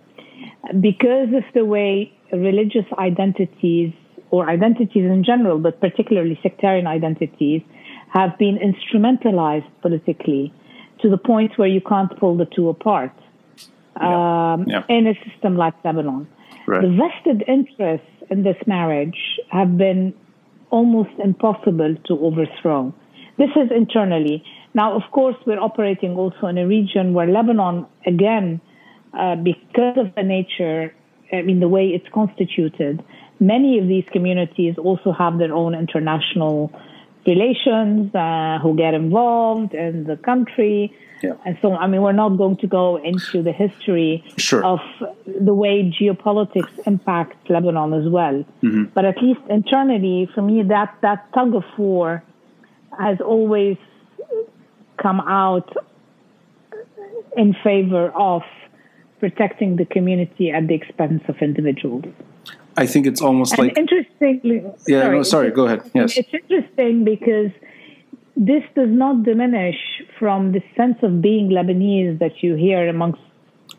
because of the way religious identities or identities in general, but particularly sectarian identities, have been instrumentalized politically to the point where you can't pull the two apart yeah. Um, yeah. in a system like Lebanon. Right. The vested interests in this marriage have been almost impossible to overthrow. This is internally. Now, of course, we're operating also in a region where Lebanon, again, uh, because of the nature, I mean, the way it's constituted, many of these communities also have their own international relations uh, who get involved in the country. Yeah. And so, I mean, we're not going to go into the history sure. of the way geopolitics impacts Lebanon as well. Mm-hmm. But at least internally, for me, that, that tug of war has always come out in favor of protecting the community at the expense of individuals. I think it's almost and like interestingly. Yeah, sorry, no, sorry. Go ahead. Yes, it's interesting because this does not diminish from the sense of being Lebanese that you hear amongst,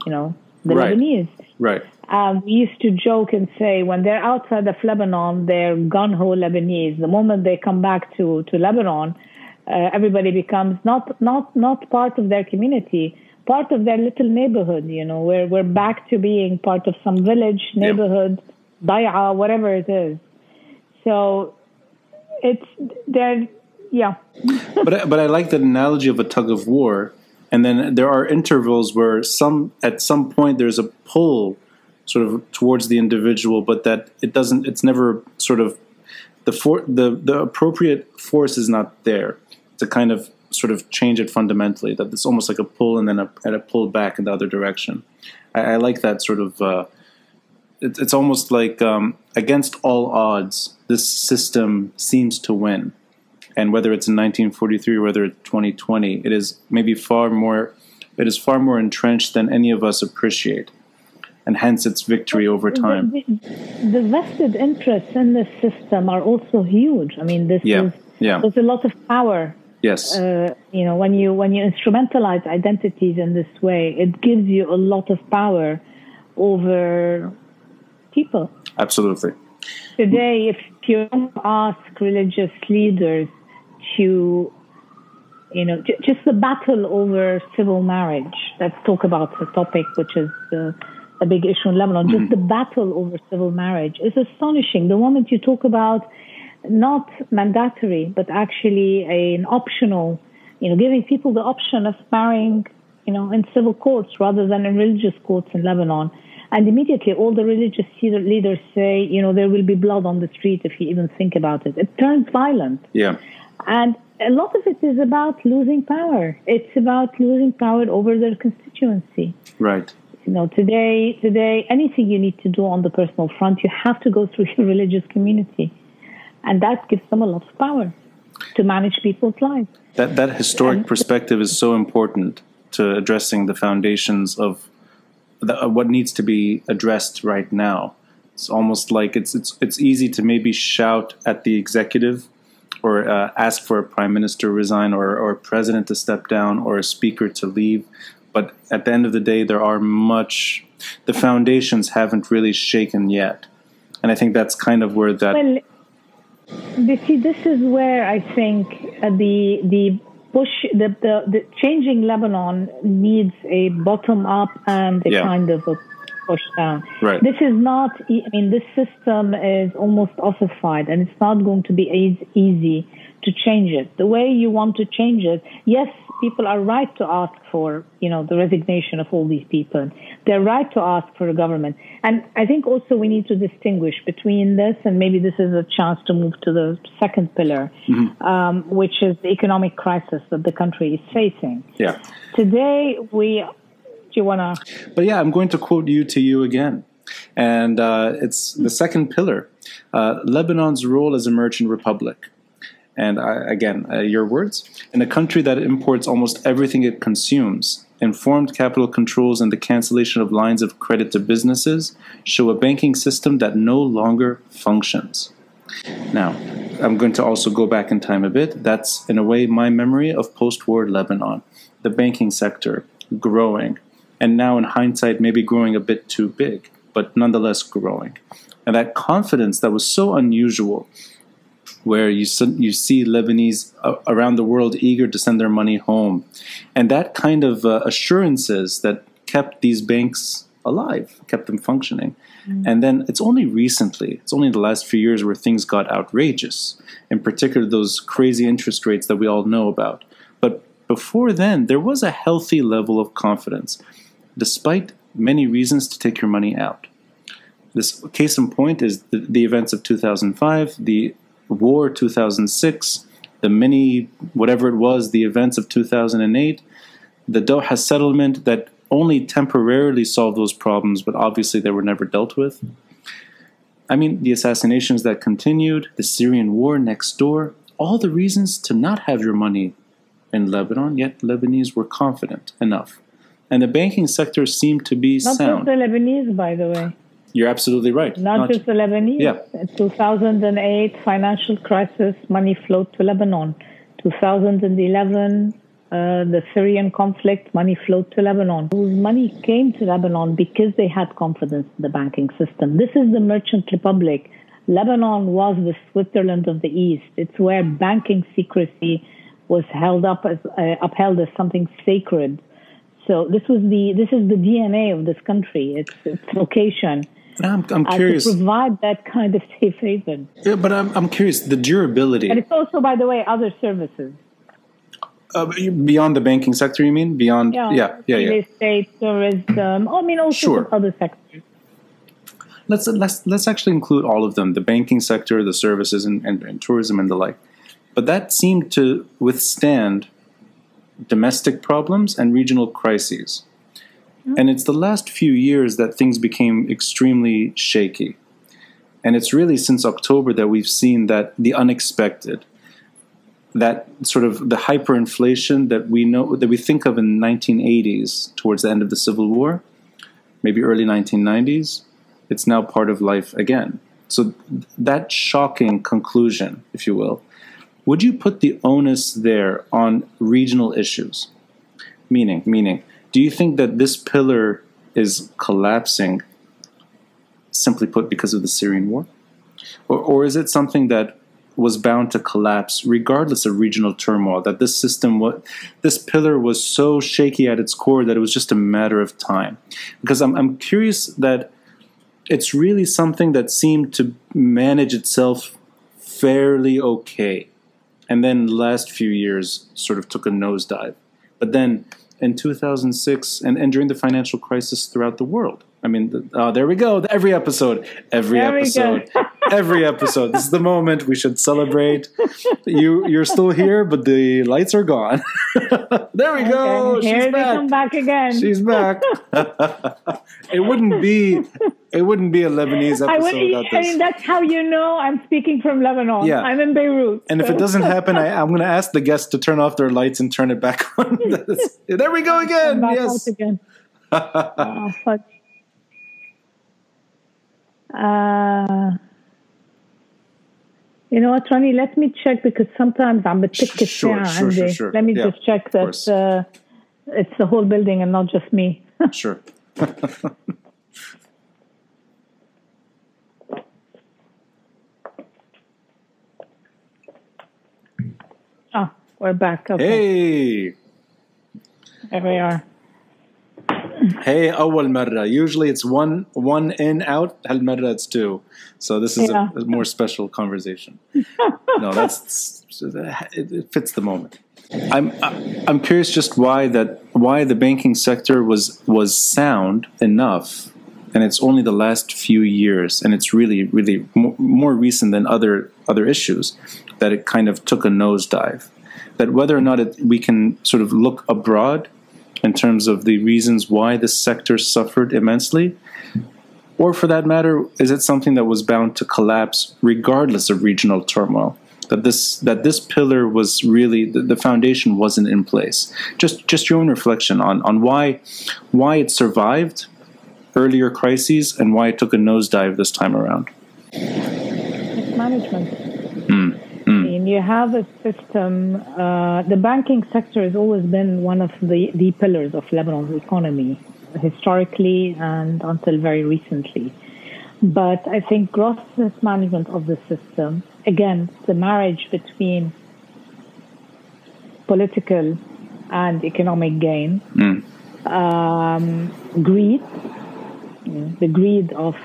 you know, the right. Lebanese. Right. Um, we used to joke and say when they're outside of Lebanon, they're gun ho Lebanese. The moment they come back to to Lebanon, uh, everybody becomes not not not part of their community part of their little neighborhood. You know, we're we're back to being part of some village, neighborhood, yeah. whatever it is. So it's there. Yeah. but but I like that analogy of a tug of war, and then there are intervals where some at some point there's a pull sort of towards the individual, but that it doesn't. It's never sort of the for the the appropriate force is not there. It's a kind of sort of change it fundamentally. That it's almost like a pull and then a, and a pull back in the other direction. I, I like that sort of. Uh, it, it's almost like um, against all odds, this system seems to win. And whether it's in 1943 or whether it's 2020, it is maybe far more. It is far more entrenched than any of us appreciate and hence its victory over time. The, the, the, vested interests in this system are also huge. I mean, this yeah, is yeah. there's a lot of power Yes. Uh, you know, when you when you instrumentalize identities in this way, it gives you a lot of power over people. Absolutely. Today, if you ask religious leaders to, you know, j- just the battle over civil marriage. Let's talk about the topic, which is uh, a big issue in Lebanon. Mm-hmm. Just the battle over civil marriage is astonishing. The moment you talk about not mandatory, but actually an optional, you know, giving people the option of marrying, you know, in civil courts rather than in religious courts in Lebanon. And immediately all the religious leaders say, you know, there will be blood on the street if you even think about it. It turns violent. Yeah. And a lot of it is about losing power. It's about losing power over their constituency. Right. You know, today, today, anything you need to do on the personal front, you have to go through your religious community and that gives them a lot of power to manage people's lives. That that historic and, perspective is so important to addressing the foundations of the, what needs to be addressed right now. It's almost like it's it's it's easy to maybe shout at the executive or uh, ask for a prime minister to resign or, or a president to step down or a speaker to leave. But at the end of the day, there are much, the foundations haven't really shaken yet. And I think that's kind of where that. Well, you see, this is where I think uh, the, the push, the, the, the changing Lebanon needs a bottom up and a Yeah. kind of a push down. Right. This is not, I mean, this system is almost ossified and it's not going to be eas- easy to change it. The way you want to change it, yes, people are right to ask for, you know, the resignation of all these people. They're right to ask for a government. And I think also we need to distinguish between this and maybe this is a chance to move to the second pillar, um, which is the economic crisis that the country is facing. Yeah. Today, we, do you want to? But yeah, I'm going to quote you to you again. And uh, it's the second pillar uh, Lebanon's role as a merchant republic. And I, again, uh, your words. In a country that imports almost everything it consumes, informed capital controls and the cancellation of lines of credit to businesses show a banking system that no longer functions. Now, I'm going to also go back in time a bit. That's, in a way, my memory of post war Lebanon. The banking sector growing, and now in hindsight, maybe growing a bit too big, but nonetheless growing. And that confidence that was so unusual, where you, you see Lebanese uh, around the world eager to send their money home, and that kind of uh, assurances that kept these banks alive, kept them functioning. And then it's only recently, it's only the last few years where things got outrageous, in particular those crazy interest rates that we all know about. But before then, there was a healthy level of confidence, despite many reasons to take your money out. This case in point is the, the events of 2005, the war 2006, the mini whatever it was, the events of 2008, the Doha settlement that only temporarily solved those problems, but obviously they were never dealt with. I mean, the assassinations that continued, the Syrian war next door, all the reasons to not have your money in Lebanon, yet Lebanese were confident enough. And the banking sector seemed to be Not just sound. the Lebanese, by the way. You're absolutely right. Not, just the Lebanese. Yeah. 2008 financial crisis, money flowed to Lebanon. 2011, uh, the Syrian conflict, money flowed to Lebanon. Whose money came to Lebanon because they had confidence in the banking system. This is the merchant republic. Lebanon was the Switzerland of the East. It's where banking secrecy was held up as uh, upheld as something sacred. So this was the this is the DNA of this country. It's its location I'm, I'm uh, curious. to provide that kind of safe haven. Yeah, but I'm, I'm curious the durability And it's also, by the way, other services. uh, beyond the banking sector. You mean beyond? Yeah, yeah, yeah. real yeah. estate, tourism. I mean, also Sure. other sectors. Let's let's let's actually include all of them: the banking sector, the services, and, and, and tourism, and the like. But that seemed to withstand domestic problems and regional crises. And it's the last few years that things became extremely shaky. And it's really since October that we've seen that the unexpected, that sort of the hyperinflation that we know that we think of in the 1980s towards the end of the Civil War, maybe early 1990s, it's now part of life again. So that shocking conclusion, if you will, would you put the onus there on regional issues? Meaning, meaning, do you think that this pillar is collapsing, simply put, because of the Syrian war, or, or is it something that was bound to collapse regardless of regional turmoil? That this system, what this pillar was so shaky at its core that it was just a matter of time. Because I'm, I'm curious that it's really something that seemed to manage itself fairly okay and then last few years sort of took a nosedive. But then in 2006 and, and during the financial crisis throughout the world. I mean, the, oh, there we go. Every episode, every There episode, every episode. This is the moment we should celebrate. You, you're still here, but the lights are gone. there we go. She's back. back again. She's back. it wouldn't be. It wouldn't be a Lebanese I, episode would, without I mean, that's how you know I'm speaking from Lebanon. Yeah. I'm in Beirut. And if it doesn't happen, I, I'm going to ask the guests to turn off their lights and turn it back on. there we go again. Yes. again. Oh, fuck. Uh, you know what, Ronnie? Let me check because sometimes I'm a ticket Sure, sure, sure, sure. Let me Yeah, just check that uh, it's the whole building and not just me. Sure. Oh, we're back. Okay, Hey. there we are. Hey, أول مرة. Usually it's one one in out. هالمرة it's two. So this is Yeah. a, a more special conversation. no, that's it, it fits the moment. I'm I- I'm curious just why that why the banking sector was was sound enough, and it's only the last few years, and it's really really more, more recent than other other issues that it kind of took a nosedive. That whether or not it, we can sort of look abroad in terms of the reasons why this sector suffered immensely, or for that matter, is it something that was bound to collapse regardless of regional turmoil? That this that this pillar was really the, the foundation wasn't in place. Just just your own reflection on on why why it survived earlier crises and why it took a nosedive this time around. It's management. You have a system. Uh, the banking sector has always been one of the, the pillars of Lebanon's economy, historically and until very recently. But I think gross mismanagement of the system, again, the marriage between political and economic gain, um, greed, the greed of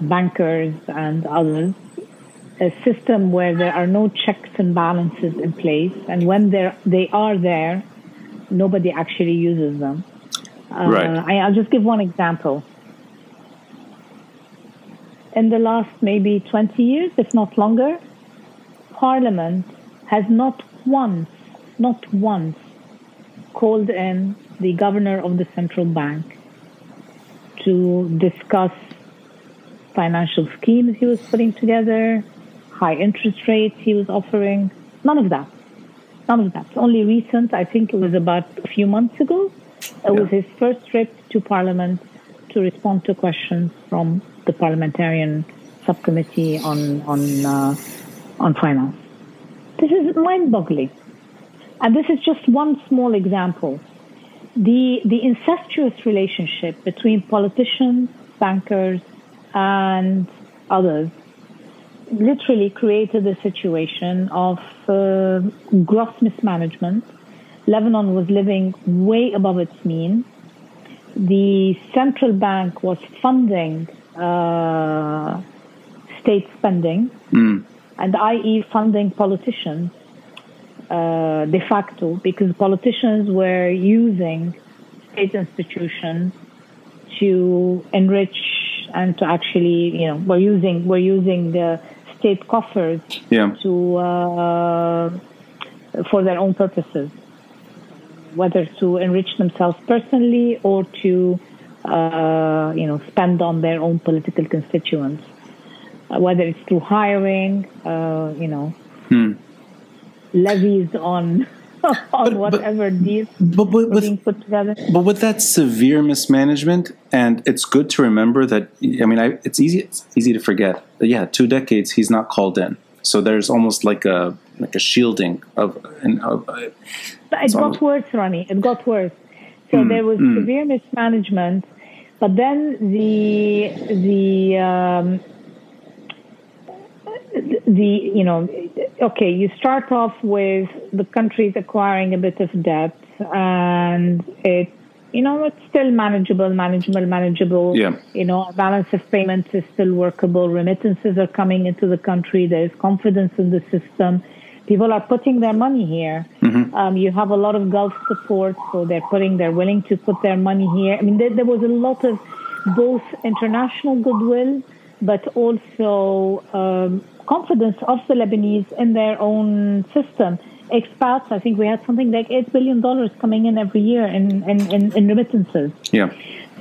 bankers and others, a system where there are no checks and balances in place, and when they are there, nobody actually uses them. Uh, Right. I, I'll just give one example. In the last maybe 20 years, if not longer, Parliament has not once, not once, called in the governor of the central bank to discuss financial schemes he was putting together, high interest rates he was offering. None of that. None of that. Only recent. I think it was about a few months ago. It was his first trip to Parliament to respond to questions from the parliamentarian subcommittee on on uh, on finance. This is mind-boggling, and this is just one small example. The the incestuous relationship between politicians, bankers, and others literally created a situation of uh, gross mismanagement. Lebanon was living way above its mean. The central bank was funding uh, state spending, and i.e., funding politicians uh, de facto, because politicians were using state institutions to enrich and to actually, you know, we're using we're using the state coffers Yeah. to uh, for their own purposes, whether to enrich themselves personally or to uh, you know spend on their own political constituents, uh, whether it's through hiring, uh, you know, levies on on whatever deals But, but with being put together. But with that severe mismanagement, and it's good to remember that. I mean, I, it's easy. It's easy to forget. That, yeah, two decades he's not called in. So there's almost like a like a shielding of. And of uh, But it got worse, Ronnie. It got worse. So there was severe mismanagement, but then the the um, the you know okay you start off with the countries acquiring a bit of debt and it you know it's still manageable manageable manageable. Yeah. you know a balance of payments is still workable. Remittances are coming into the country. There is confidence in the system. People are putting their money here. Um, you have a lot of gulf support so they're putting they're willing to put their money here. I mean there, there was a lot of both international goodwill but also um, confidence of the Lebanese in their own system. Expats, I think we had something like eight billion dollars coming in every year in, in, in, in remittances. yeah,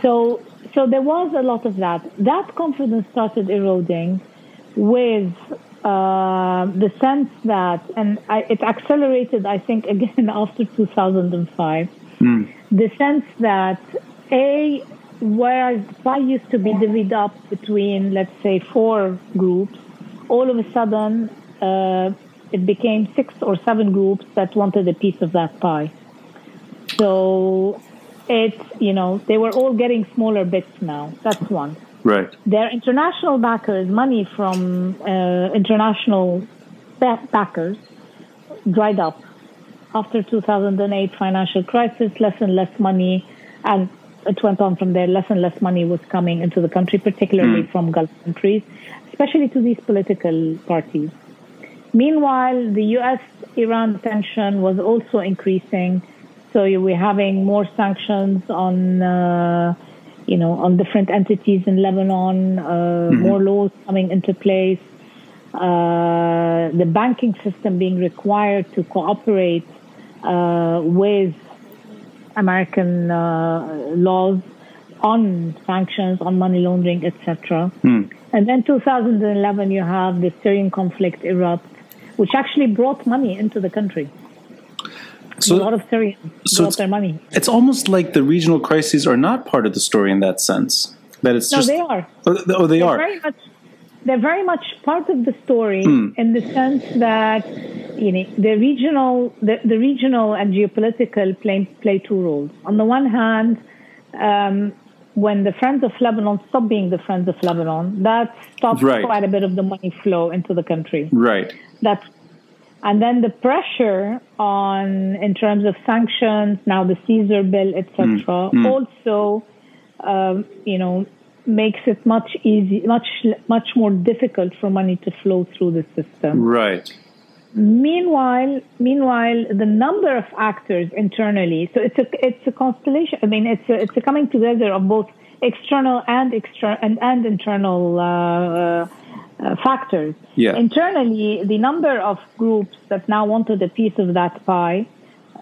So so there was a lot of that. That confidence started eroding with uh, the sense that, and I, it accelerated, I think, again after 2005, the sense that a whereas pie used to be divvied up between, let's say, four groups, all of a sudden uh, it became six or seven groups that wanted a piece of that pie. So it's, you know, they were all getting smaller bits now. That's one. Right. Their international backers, money from uh, international backers, dried up after 2008 financial crisis. Less and less money, and it went on from there. Less and less money was coming into the country, particularly mm. from Gulf countries, especially to these political parties. Meanwhile, the U.S.-Iran tension was also increasing, so we're having more sanctions on. Uh, you know, on different entities in Lebanon, uh, mm-hmm. more laws coming into place, uh, the banking system being required to cooperate uh, with American uh, laws on sanctions, on money laundering, etc. Mm. And then 2011, you have the Syrian conflict erupt, which actually brought money into the country. So, a lot of Syrians so brought their money. It's almost like the regional crises are not part of the story in that sense. That it's no, just they are. Oh, oh they are. Very much, they're very much part of the story mm. in the sense that you know the regional, the, the regional and geopolitical play play two roles. On the one hand, um, when the Friends of Lebanon stop being the Friends of Lebanon, that stops right. quite a bit of the money flow into the country. Right. That's and then the pressure on, in terms of sanctions, now the Caesar bill, etc., mm. mm. also, um, you know, makes it much easy, much much more difficult for money to flow through the system. Right. Meanwhile, meanwhile, the number of actors internally. So it's a it's a constellation. I mean, it's a, it's a coming together of both external and external and, and internal. Uh, uh, uh, factors. Yeah. Internally, the number of groups that now wanted a piece of that pie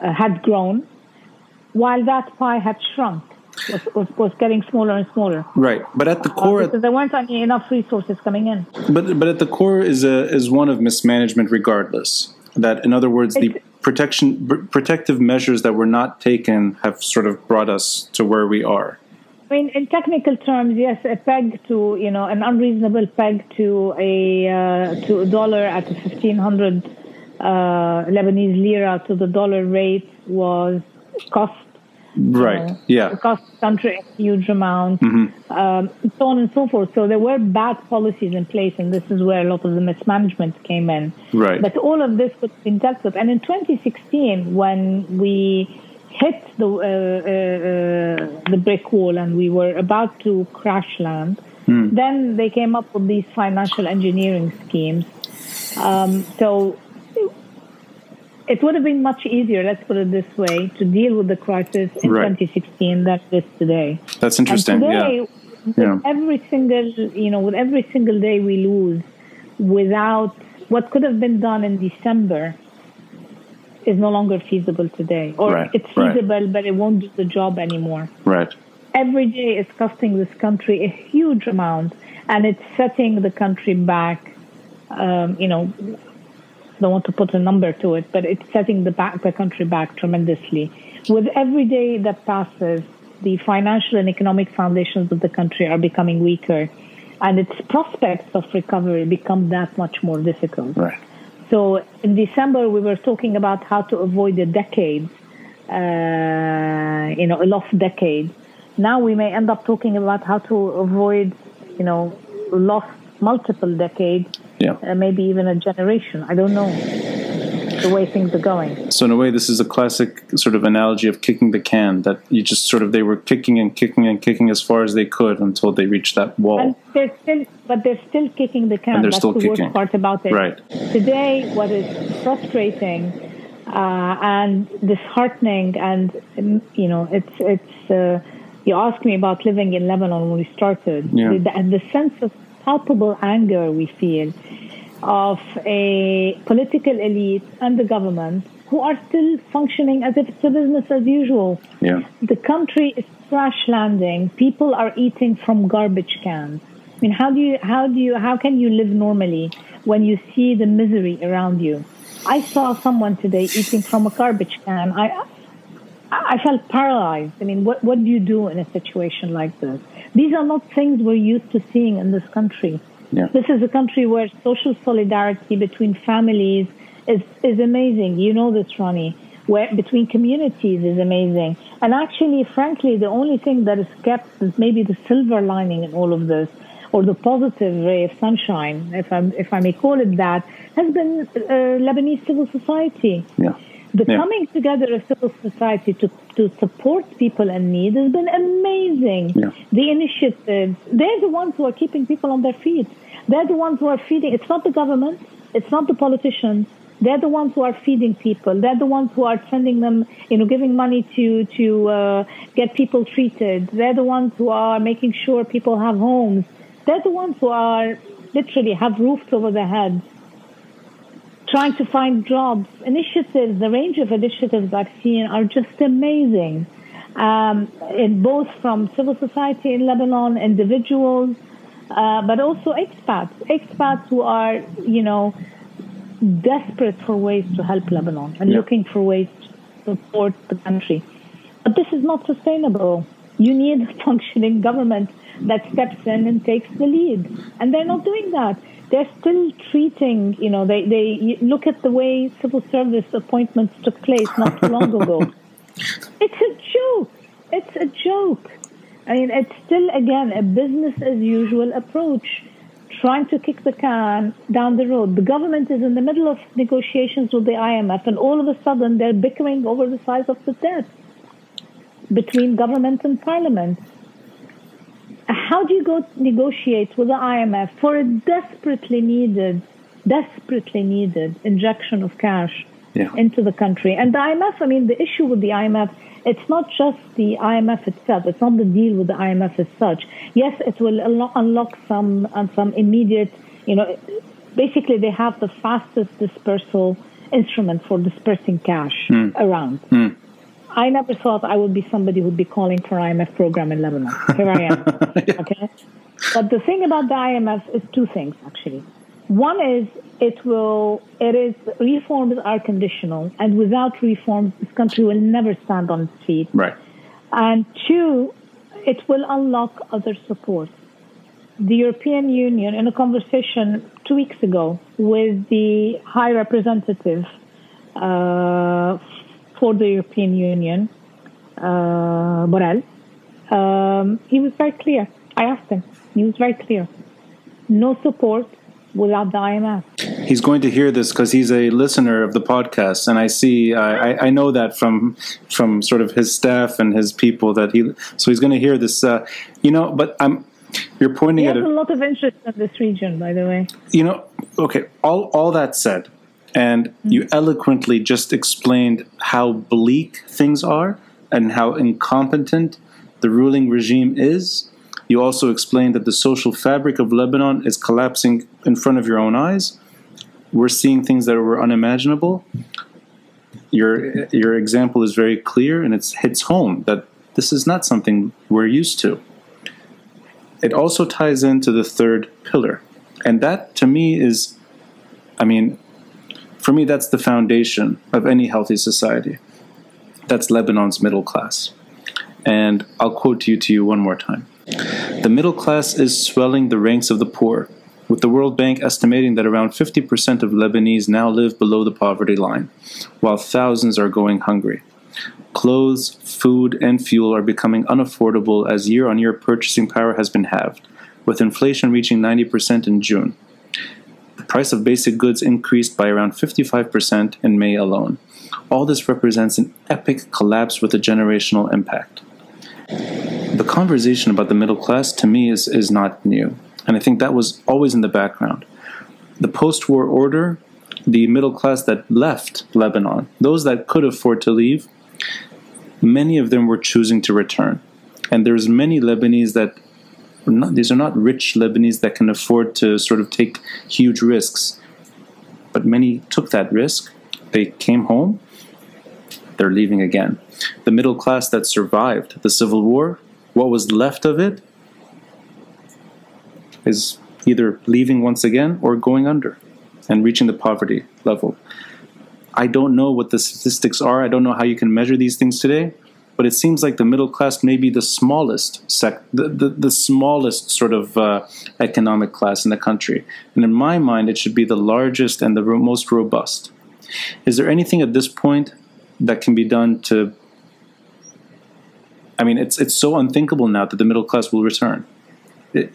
uh, had grown, while that pie had shrunk. Was, was, was, getting smaller and smaller. Right, but at the core, uh, because there weren't any, enough resources coming in. But but at the core is a is one of mismanagement, regardless. That, in other words, the protection protective measures that were not taken have sort of brought us to where we are. I mean, in technical terms, yes, a peg to you know an unreasonable peg to a uh, to a dollar at a fifteen hundred uh, Lebanese lira to the dollar rate was cost. Right. Know, yeah. Cost country a huge amount, mm-hmm. um, so on and so forth. So there were bad policies in place, and this is where a lot of the mismanagement came in. Right. But all of this was been dealt with, and in 2016, when we hit the uh, uh, uh, the brick wall and we were about to crash land. Mm. Then they came up with these financial engineering schemes. Um, so it would have been much easier, let's put it this way, to deal with the crisis in right. 2016 than it is today. That's interesting. And today, yeah. With every single, you know, with every single day we lose, without what could have been done in December is no longer feasible today, or right, it's feasible right. but it won't do the job anymore. Right. Every day is costing this country a huge amount, and it's setting the country back. Um, you know, don't want to put a number to it, but it's setting the back the country back tremendously. With every day that passes, the financial and economic foundations of the country are becoming weaker, and its prospects of recovery become that much more difficult. Right. So in December, we were talking about how to avoid a decade, uh, you know, a lost decade. Now we may end up talking about how to avoid, you know, lost multiple decades, yeah. Uh, maybe even a generation. I don't know the way things are going. So in a way, this is a classic sort of analogy of kicking the can. That you just sort of they were kicking and kicking and kicking as far as they could until they reached that wall. And they're still, but they're still kicking the can. And they're That's still the kicking. worst part about it. Right. Today, what is frustrating uh, and disheartening, and you know, it's it's. Uh, you asked me about living in Lebanon when we started. Yeah. The, the sense of palpable anger we feel of a political elite and the government who are still functioning as if it's a business as usual. Yeah. The country is crash landing. People are eating from garbage cans. I mean, how do you, how do you, how can you live normally when you see the misery around you? I saw someone today eating from a garbage can. I, I felt paralyzed. I mean, what, what do you do in a situation like this? These are not things we're used to seeing in this country. Yeah. This is a country where social solidarity between families is, is amazing. You know this, Ronnie. Where between communities is amazing. And actually, frankly, the only thing that is kept is maybe the silver lining in all of this, or the positive ray of sunshine, if I if I may call it that, has been uh, Lebanese civil society. Yeah. The Yeah. coming together of civil society to, to support people in need has been amazing. Yeah. The initiatives, they're the ones who are keeping people on their feet. They're the ones who are feeding. It's not the government. It's not the politicians. They're the ones who are feeding people. They're the ones who are sending them, you know, giving money to to uh, get people treated. They're the ones who are making sure people have homes. They're the ones who are literally have roofs over their heads trying to find jobs. Initiatives, the range of initiatives I've seen are just amazing. Um, in both from civil society in Lebanon, individuals, uh, but also expats, expats who are, you know, desperate for ways to help Lebanon and Yeah. looking for ways to support the country. But this is not sustainable. You need a functioning government that steps in and takes the lead. And they're not doing that. They're still treating, you know, they, they look at the way civil service appointments took place not too long ago. It's a joke. It's a joke. I mean, it's still, again, a business as usual approach, trying to kick the can down the road. The government is in the middle of negotiations with the IMF, and all of a sudden they're bickering over the size of the debt between government and parliament. How do you go negotiate with the IMF for a desperately needed, desperately needed injection of cash Yeah. into the country? And the IMF, I mean, the issue with the IMF, it's not just the IMF itself. It's not the deal with the IMF as such. Yes, it will unlock some uh, some immediate, you know, basically they have the fastest dispersal instrument for dispersing cash around. I never thought I would be somebody who'd be calling for IMF program in Lebanon. Here I am. Okay. But the thing about the IMF is two things actually. One is it will it is reforms are conditional and without reforms this country will never stand on its feet. Right. And two, it will unlock other support. The European Union, in a conversation two weeks ago with the High Representative uh, for the European Union, uh, Borrell, um, he was very clear. I asked him. He was very clear. No support without the IMF. He's going to hear this because he's a listener of the podcast, and I see, I, I- I know that from from sort of his staff and his people that he. So he's going to hear this, uh, you know. But I'm, you're pointing He at it. a lot of interest in this region, by the way. you know, okay, all, all that said, and mm-hmm. you eloquently just explained how bleak things are and how incompetent the ruling regime is. You also explained that the social fabric of Lebanon is collapsing in front of your own eyes. We're seeing things that were unimaginable. Your your example is very clear and it hits home that this is not something we're used to. It also ties into the third pillar. And that to me is I mean, for me that's the foundation of any healthy society. That's Lebanon's middle class. And I'll quote you to you one more time. The middle class is swelling the ranks of the poor, with the World Bank estimating that around 50% of Lebanese now live below the poverty line, while thousands are going hungry. Clothes, food, and fuel are becoming unaffordable as year on year purchasing power has been halved, with inflation reaching 90% in June. Price of basic goods increased by around 55% in May alone. All this represents an epic collapse with a generational impact the conversation about the middle class to me is, is not new. And I think that was always in the background. The post war order, the middle class that left Lebanon, those that could afford to leave, many of them were choosing to return. And there's many Lebanese that not, these are not rich Lebanese that can afford to sort of take huge risks. But many took that risk. They came home. They're leaving again. The middle class that survived the civil war, what was left of it, is either leaving once again or going under and reaching the poverty level. I don't know what the statistics are. I don't know how you can measure these things today. But it seems like the middle class may be the smallest sec, the, the, the smallest sort of uh, economic class in the country. And in my mind, it should be the largest and the ro- most robust. Is there anything at this point that can be done to? I mean, it's it's so unthinkable now that the middle class will return. It,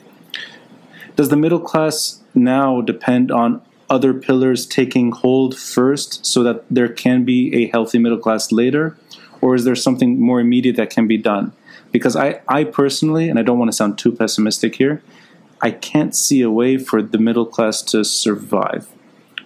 does the middle class now depend on other pillars taking hold first so that there can be a healthy middle class later? Or is there something more immediate that can be done? Because I, I personally, and I don't want to sound too pessimistic here, I can't see a way for the middle class to survive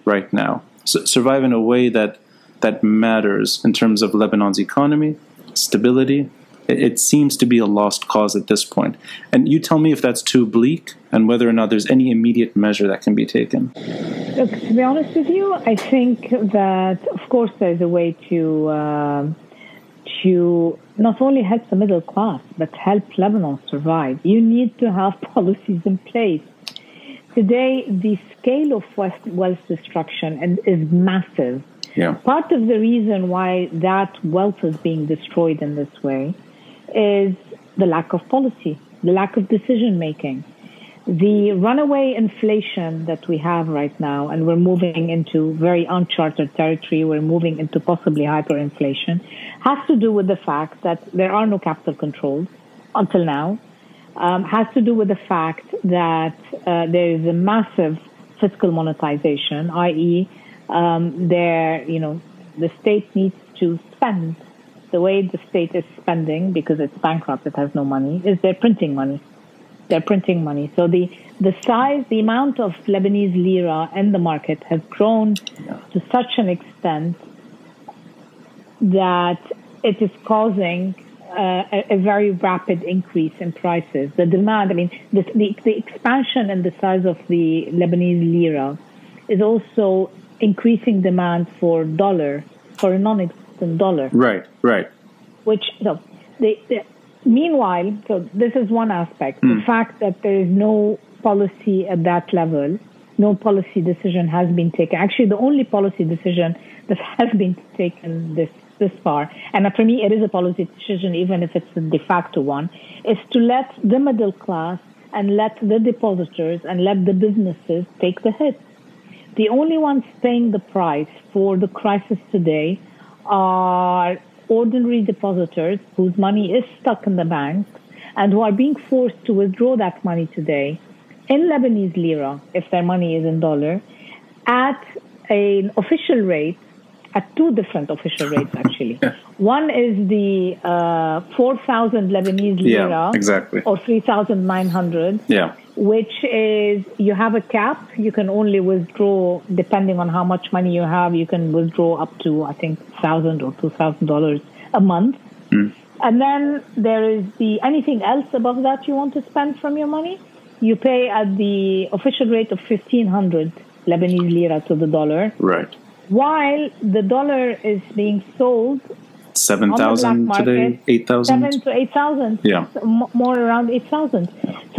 right now. So survive in a way that that matters in terms of Lebanon's economy, stability, it seems to be a lost cause at this point. And you tell me if that's too bleak and whether or not there's any immediate measure that can be taken. Look, to be honest with you, I think that, of course, there's a way to. Uh, to not only help the middle class, but help Lebanon survive. You need to have policies in place. Today, the scale of wealth destruction is massive. Yeah. Part of the reason why that wealth is being destroyed in this way is the lack of policy, the lack of decision making. The runaway inflation that we have right now, and we're moving into very uncharted territory, we're moving into possibly hyperinflation, has to do with the fact that there are no capital controls until now. Um, has to do with the fact that uh, there is a massive fiscal monetization, i.e., um, there, you know, the state needs to spend the way the state is spending because it's bankrupt, it has no money, is they're printing money. They're printing money. So the, the size, the amount of Lebanese lira in the market has grown to such an extent that it is causing uh, a, a, very rapid increase in prices. The demand, I mean, the, the, the expansion and the size of the Lebanese lira is also increasing demand for dollar, for a non existent dollar. Right, right. Which so the, the meanwhile, so this is one aspect. Mm. The hmm. fact that there is no policy at that level, no policy decision has been taken. Actually, the only policy decision that has been taken this this far, and for me, it is a policy decision, even if it's a de facto one, is to let the middle class and let the depositors and let the businesses take the hit. The only ones paying the price for the crisis today are ordinary depositors whose money is stuck in the banks and who are being forced to withdraw that money today in Lebanese lira, if their money is in dollar, at an official rate, at two different official rates actually. yeah. One is the uh, 4,000 Lebanese lira, yeah, exactly, or 3,900. Yeah which is you have a cap. You can only withdraw depending on how much money you have. You can withdraw up to I think thousand or two thousand dollars a month. Mm. And then there is the anything else above that you want to spend from your money, you pay at the official rate of fifteen hundred Lebanese lira to the dollar. Right. While the dollar is being sold seven thousand today, eight thousand, seven to eight thousand. Yeah, more around eight thousand.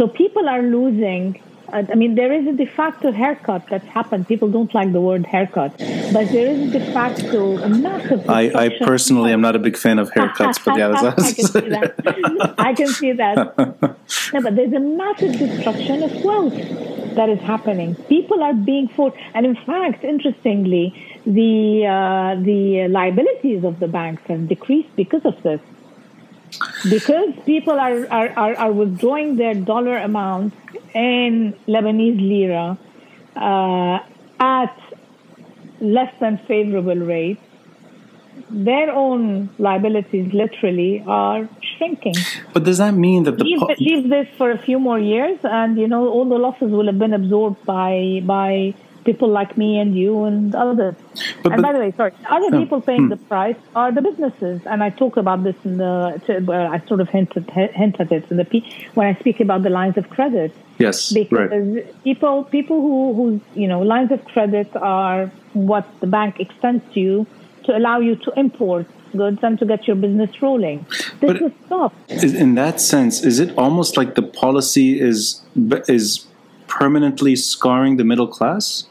So people are losing. Uh, I mean, there is a de facto haircut that's happened. People don't like the word haircut, but there is a de facto a massive. I, I personally am not a big fan of haircuts, but yeah, I can see that. I can see that. No, but there's a massive destruction of wealth that is happening. People are being forced, and in fact, interestingly, the uh, the liabilities of the banks have decreased because of this. Because people are, are, are, are withdrawing their dollar amounts in Lebanese lira uh, at less than favorable rates, their own liabilities literally are shrinking. But does that mean that the leave, po- leave this for a few more years, and you know all the losses will have been absorbed by by people like me and you and others. But, and but, by the way, sorry, other people paying hmm. the price are the businesses, and I talk about this in the. Well, I sort of hinted hint at it in the when I speak about the lines of credit. Yes, because right. people people who who you know lines of credit are what the bank extends to you to allow you to import goods and to get your business rolling. This but is stop. In that sense, is it almost like the policy is is permanently scarring the middle class?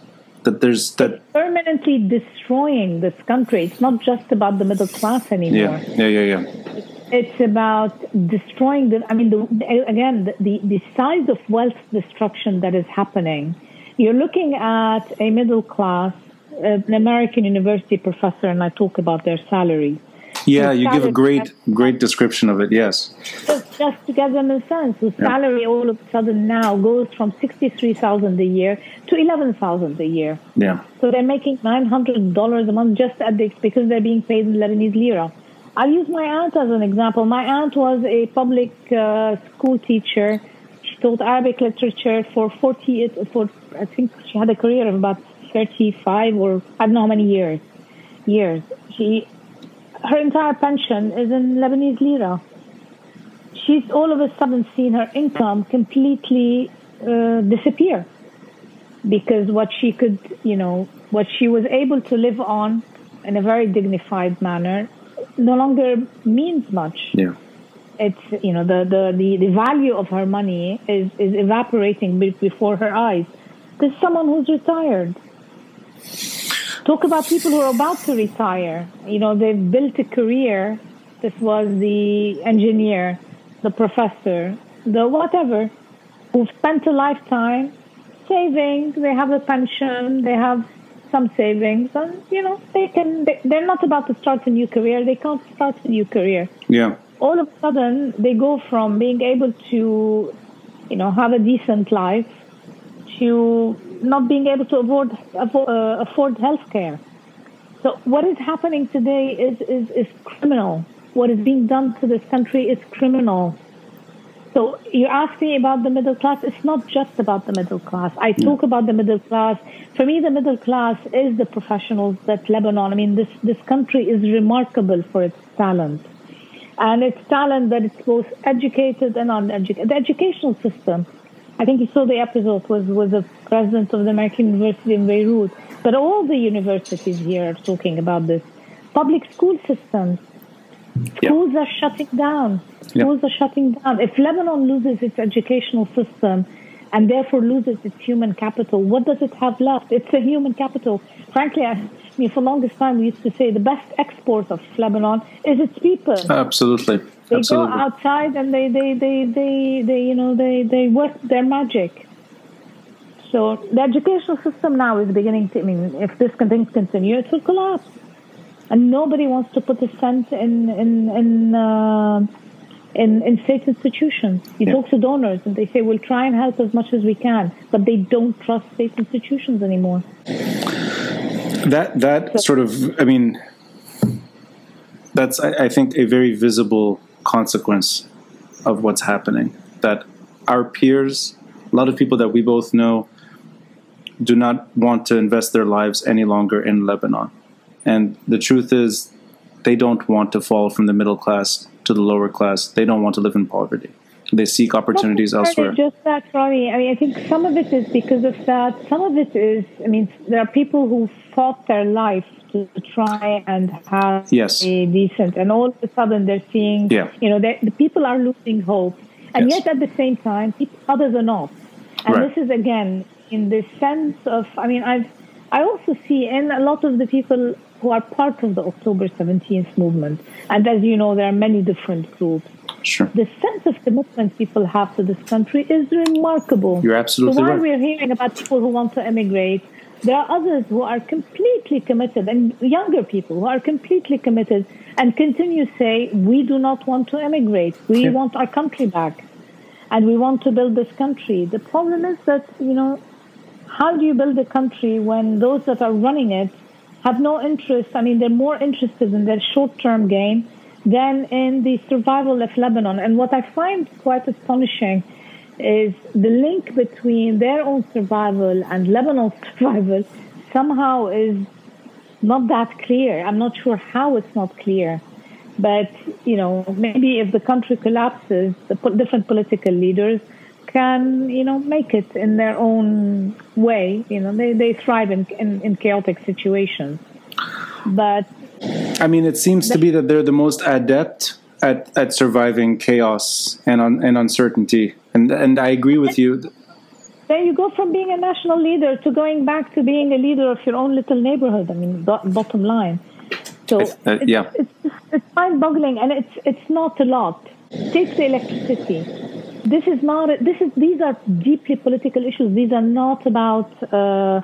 That there's that permanently destroying this country. It's not just about the middle class anymore. Yeah, yeah, yeah, yeah. it's about destroying the. I mean, the, again, the, the, the size of wealth destruction that is happening. You're looking at a middle class, uh, an American university professor, and I talk about their salary. Yeah, you give a great, great description of it. Yes. Just, just to get them a sense, yeah. salary all of a sudden now goes from sixty-three thousand a year to eleven thousand a year. Yeah. So they're making nine hundred dollars a month just at the because they're being paid in Lebanese lira. I'll use my aunt as an example. My aunt was a public uh, school teacher. She taught Arabic literature for 40, for, I think she had a career of about 35 or I don't know how many years. Years. She, her entire pension is in Lebanese lira. She's all of a sudden seen her income completely uh, disappear because what she could, you know, what she was able to live on in a very dignified manner no longer means much. Yeah. It's you know the, the, the, the value of her money is, is evaporating before her eyes. There's someone who's retired. Talk about people who are about to retire. You know, they've built a career. This was the engineer, the professor, the whatever, who spent a lifetime saving. They have a pension. They have some savings, and you know they can. They, they're not about to start a new career. They can't start a new career. Yeah. All of a sudden, they go from being able to, you know, have a decent life to not being able to afford uh, afford health care. So what is happening today is, is, is criminal. What is being done to this country is criminal. So you ask me about the middle class. It's not just about the middle class. I talk about the middle class. For me, the middle class is the professionals that Lebanon. I mean, this this country is remarkable for its talent, and its talent that it's both educated and uneducated. The educational system. I think you saw the episode was was the president of the American University in Beirut, but all the universities here are talking about this. Public school systems. Schools yeah. are shutting down Schools are shutting down. If Lebanon loses its educational system and therefore loses its human capital, what does it have left? It's a human capital. Frankly, I mean, for the longest time, we used to say the best export of Lebanon is its people. Absolutely. They Absolutely. go outside and they, they, they, they, they, you know, they, they work their magic. So the educational system now is beginning to, I mean, if this things continue, it will collapse. And nobody wants to put a cent in, in, in, uh, in, in state institutions. You yeah. talk to donors and they say, we'll try and help as much as we can, but they don't trust state institutions anymore. That, that so, sort of, I mean, that's, I, I think, a very visible consequence of what's happening. That our peers, a lot of people that we both know, do not want to invest their lives any longer in Lebanon. And the truth is, they don't want to fall from the middle class to the lower class. They don't want to live in poverty. They seek opportunities elsewhere. Just that, Ronnie. I mean, I think some of it is because of that. Some of it is, I mean, there are people who fought their life to try and have yes. a decent, and all of a sudden they're seeing, yeah. you know, the people are losing hope, and yes. yet at the same time, people, others are not. And right. this is again in the sense of, I mean, I've, I also see in a lot of the people who are part of the October 17th movement. And as you know, there are many different groups. Sure. The sense of commitment people have to this country is remarkable. You're absolutely so while right. we're hearing about people who want to emigrate, there are others who are completely committed, and younger people who are completely committed and continue to say, We do not want to emigrate. We yeah. want our country back. And we want to build this country. The problem is that, you know, how do you build a country when those that are running it have no interest. I mean, they're more interested in their short term gain than in the survival of Lebanon. And what I find quite astonishing is the link between their own survival and Lebanon's survival somehow is not that clear. I'm not sure how it's not clear. But, you know, maybe if the country collapses, the different political leaders can, you know, make it in their own way. You know, they, they thrive in, in, in chaotic situations. But I mean, it seems to be that they're the most adept at, at surviving chaos and un, and uncertainty. And and I agree with you. Then you go from being a national leader to going back to being a leader of your own little neighborhood. I mean, bottom line. So It's- uh, yeah. it's, it's mind-boggling, and it's it's not a lot. Take the electricity. This is not. This is. These are deeply political issues. These are not about uh,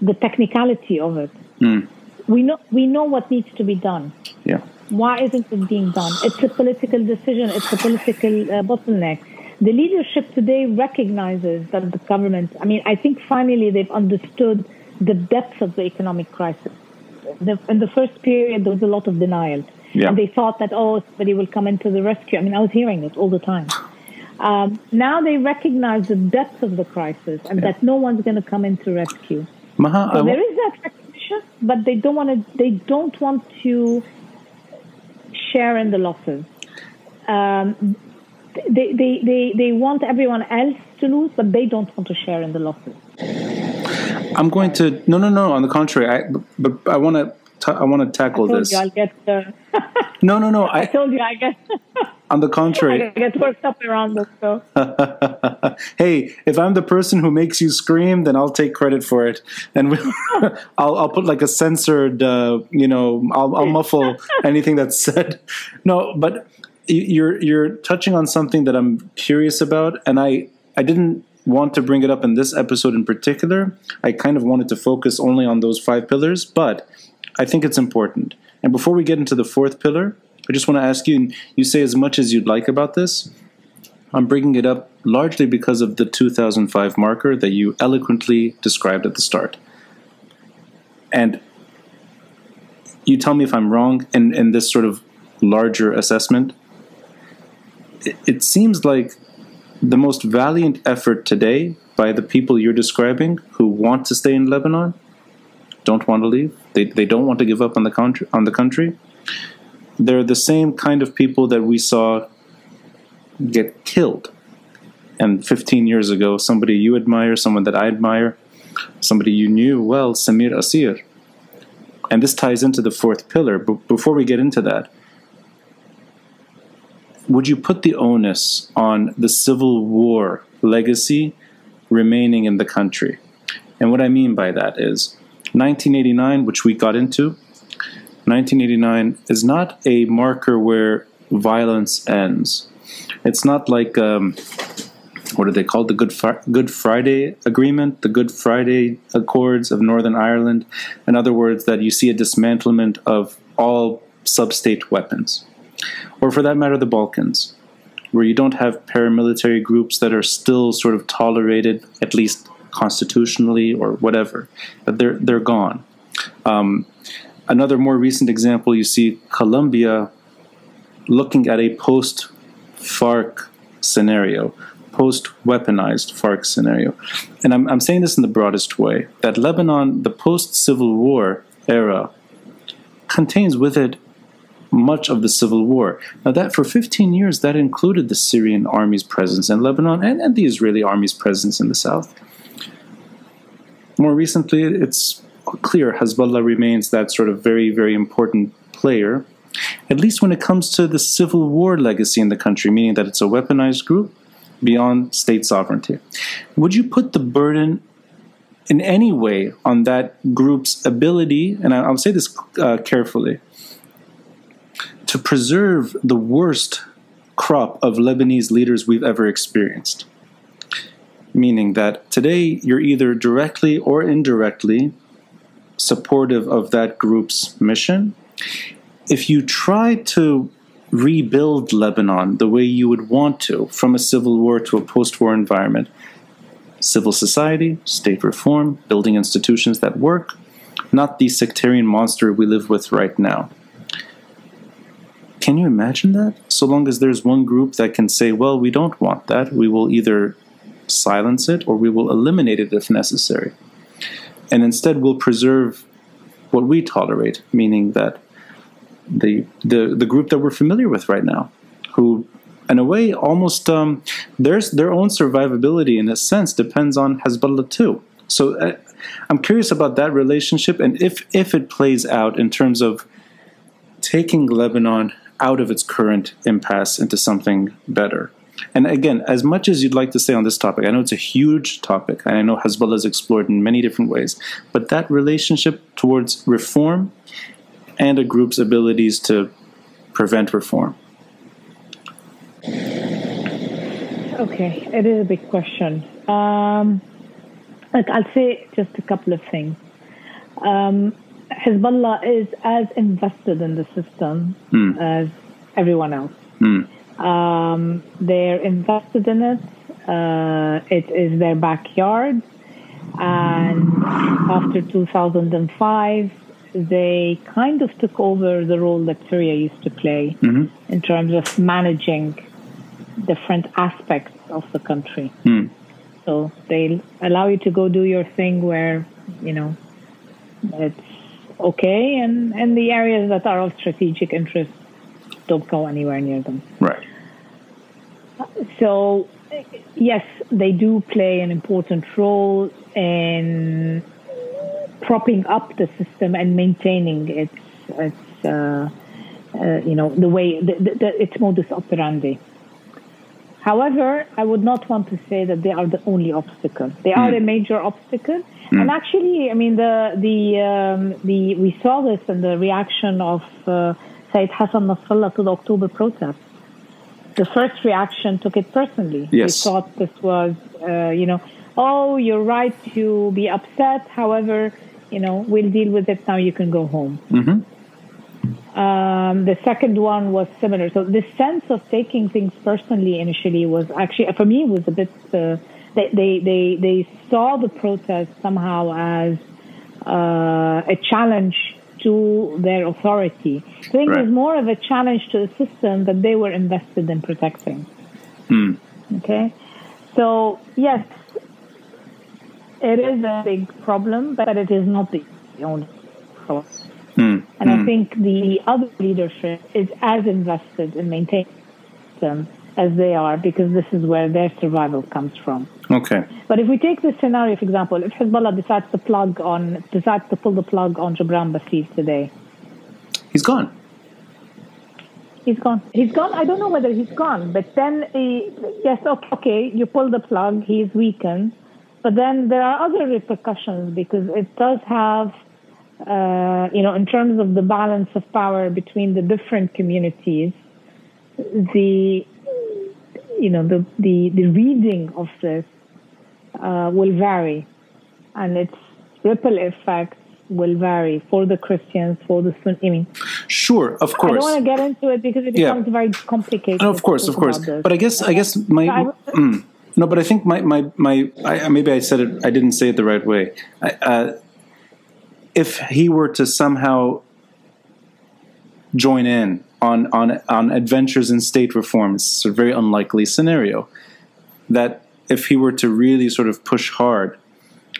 the technicality of it. Hmm. We know. We know what needs to be done. Yeah. Why isn't it being done? It's a political decision. It's a political uh, bottleneck. The leadership today recognizes that the government. I mean, I think finally they've understood the depth of the economic crisis. The, in the first period, there was a lot of denial. Yeah. And they thought that, oh, somebody will come into the rescue. I mean, I was hearing it all the time. Um, now they recognize the depth of the crisis and that no one's going to come in to rescue. Maha, So there is that recognition, but they don't want to. They don't want to share in the losses. Um, they, they, they, they want everyone else to lose, but they don't want to share in the losses. I'm going to no no no. On the contrary, I but, but I want to I want to tackle I told this. you I'll get. Uh, No no no. I I told you I get. on the contrary, I get worked up around this. So hey, if I'm the person who makes you scream, then I'll take credit for it, and we'll, I'll I'll put like a censored, uh, you know, I'll, I'll muffle anything that's said. No, but you're you're touching on something that I'm curious about, and I I didn't want to bring it up in this episode in particular. I kind of wanted to focus only on those five pillars, but I think it's important. And before we get into the fourth pillar, I just want to ask you. You say as much as you'd like about this. I'm bringing it up largely because of the 2005 marker that you eloquently described at the start. And you tell me if I'm wrong in, in this sort of larger assessment. It, seems like the most valiant effort today by the people you're describing who want to stay in Lebanon, don't want to leave, they, they don't want to give up on the country, on the country. They're the same kind of people that we saw get killed. And 15 years ago, somebody you admire, someone that I admire, somebody you knew well, Samir Kassir. And this ties into the fourth pillar. But before we get into that, would you put the onus on the Civil War legacy remaining in the country? And what I mean by that is 1989, which we got into, 1989 is not a marker where violence ends. It's not like um, what are they called? The Good Good Friday Agreement, the Good Friday Accords of Northern Ireland. In other words, that you see a dismantlement of all sub-state weapons, or for that matter, the Balkans, where you don't have paramilitary groups that are still sort of tolerated, at least constitutionally or whatever. But they're they're gone. Um, another more recent example, you see Colombia looking at a post FARC scenario, post weaponized FARC scenario. And I'm, I'm saying this in the broadest way that Lebanon, the post Civil War era, contains with it much of the civil war. Now, that for 15 years, that included the Syrian army's presence in Lebanon and, and the Israeli army's presence in the south. More recently, it's clear Hezbollah remains that sort of very, very important player at least when it comes to the civil war legacy in the country, meaning that it's a weaponized group beyond state sovereignty. Would you put the burden in any way on that group's ability, and I'll say this uh, carefully, to preserve the worst crop of Lebanese leaders we've ever experienced? Meaning that today you're either directly or indirectly supportive of that group's mission if you try to rebuild Lebanon the way you would want to from a civil war to a post war environment, civil society, state reform, building institutions that work, not the sectarian monster we live with right now. Can you imagine that? So long as there's one group that can say, well, we don't want that, we will either silence it or we will eliminate it if necessary. And instead, we'll preserve what we tolerate, meaning that the the the group that we're familiar with right now, who, in a way, almost um, there's their own survivability in a sense depends on Hezbollah too. So uh, I'm curious about that relationship and if if it plays out in terms of taking Lebanon out of its current impasse into something better. And again, as much as you'd like to say on this topic, I know it's a huge topic, and I know Hezbollah is explored in many different ways, but that relationship towards reform and a group's abilities to prevent reform? Okay, it is a big question. Um, look, I'll say just a couple of things. Um, Hezbollah is as invested in the system Mm. as everyone else. Mm. Um, they're invested in it. Uh, it is their backyard. And after 2005, they kind of took over the role that Syria used to play Mhm. in terms of managing different aspects of the country. Mm. So they allow you to go do your thing where, you know, it's okay, and, and the areas that are of strategic interest don't go anywhere near them. Right. So, yes, they do play an important role in propping up the system and maintaining its, its uh, uh, you know, the way, the, the, the, its modus operandi. However, I would not want to say that they are the only obstacle. They are a major obstacle, and actually, I mean, the the um, the we saw this in the reaction of uh, Sayyed Hassan Nasrallah to the October protests. The first reaction took it personally. Yes. They thought this was, uh, you know, oh, you're right to be upset. However, you know, we'll deal with it now. You can go home. Mhm. Um, the second one was similar. So the sense of taking things personally initially was actually for me was a bit. Uh, they, they they they saw the protest somehow as uh, a challenge to their authority. I think it was more of a challenge to the system that they were invested in protecting. Mm. Okay, so yes, it is a big problem, but it is not the only problem. Mm. And I Mm. think the other leadership is as invested in maintaining them as they are because this is where their survival comes from. Okay. But if we take this scenario, for example, if Hezbollah decides to plug on, decides to pull the plug on Gebran Bassil today, He's gone. he's gone. He's gone. I don't know whether he's gone, but then he, yes, okay, okay, you pull the plug, he's weakened, but then there are other repercussions because it does have, uh, you know, in terms of the balance of power between the different communities, the, you know, the the, the reading of this uh, will vary, and its ripple effects will vary for the Christians, for the Sunni. I mean, Sure, of course. I don't want to get into it because it Yeah. becomes very complicated. No, of course, of course. But I guess, I guess my mm, no, but I think my my my I, maybe I said it. I didn't say it the right way. I, uh, if he were to somehow join in on on on adventures in state reform, it's a very unlikely scenario. That if he were to really sort of push hard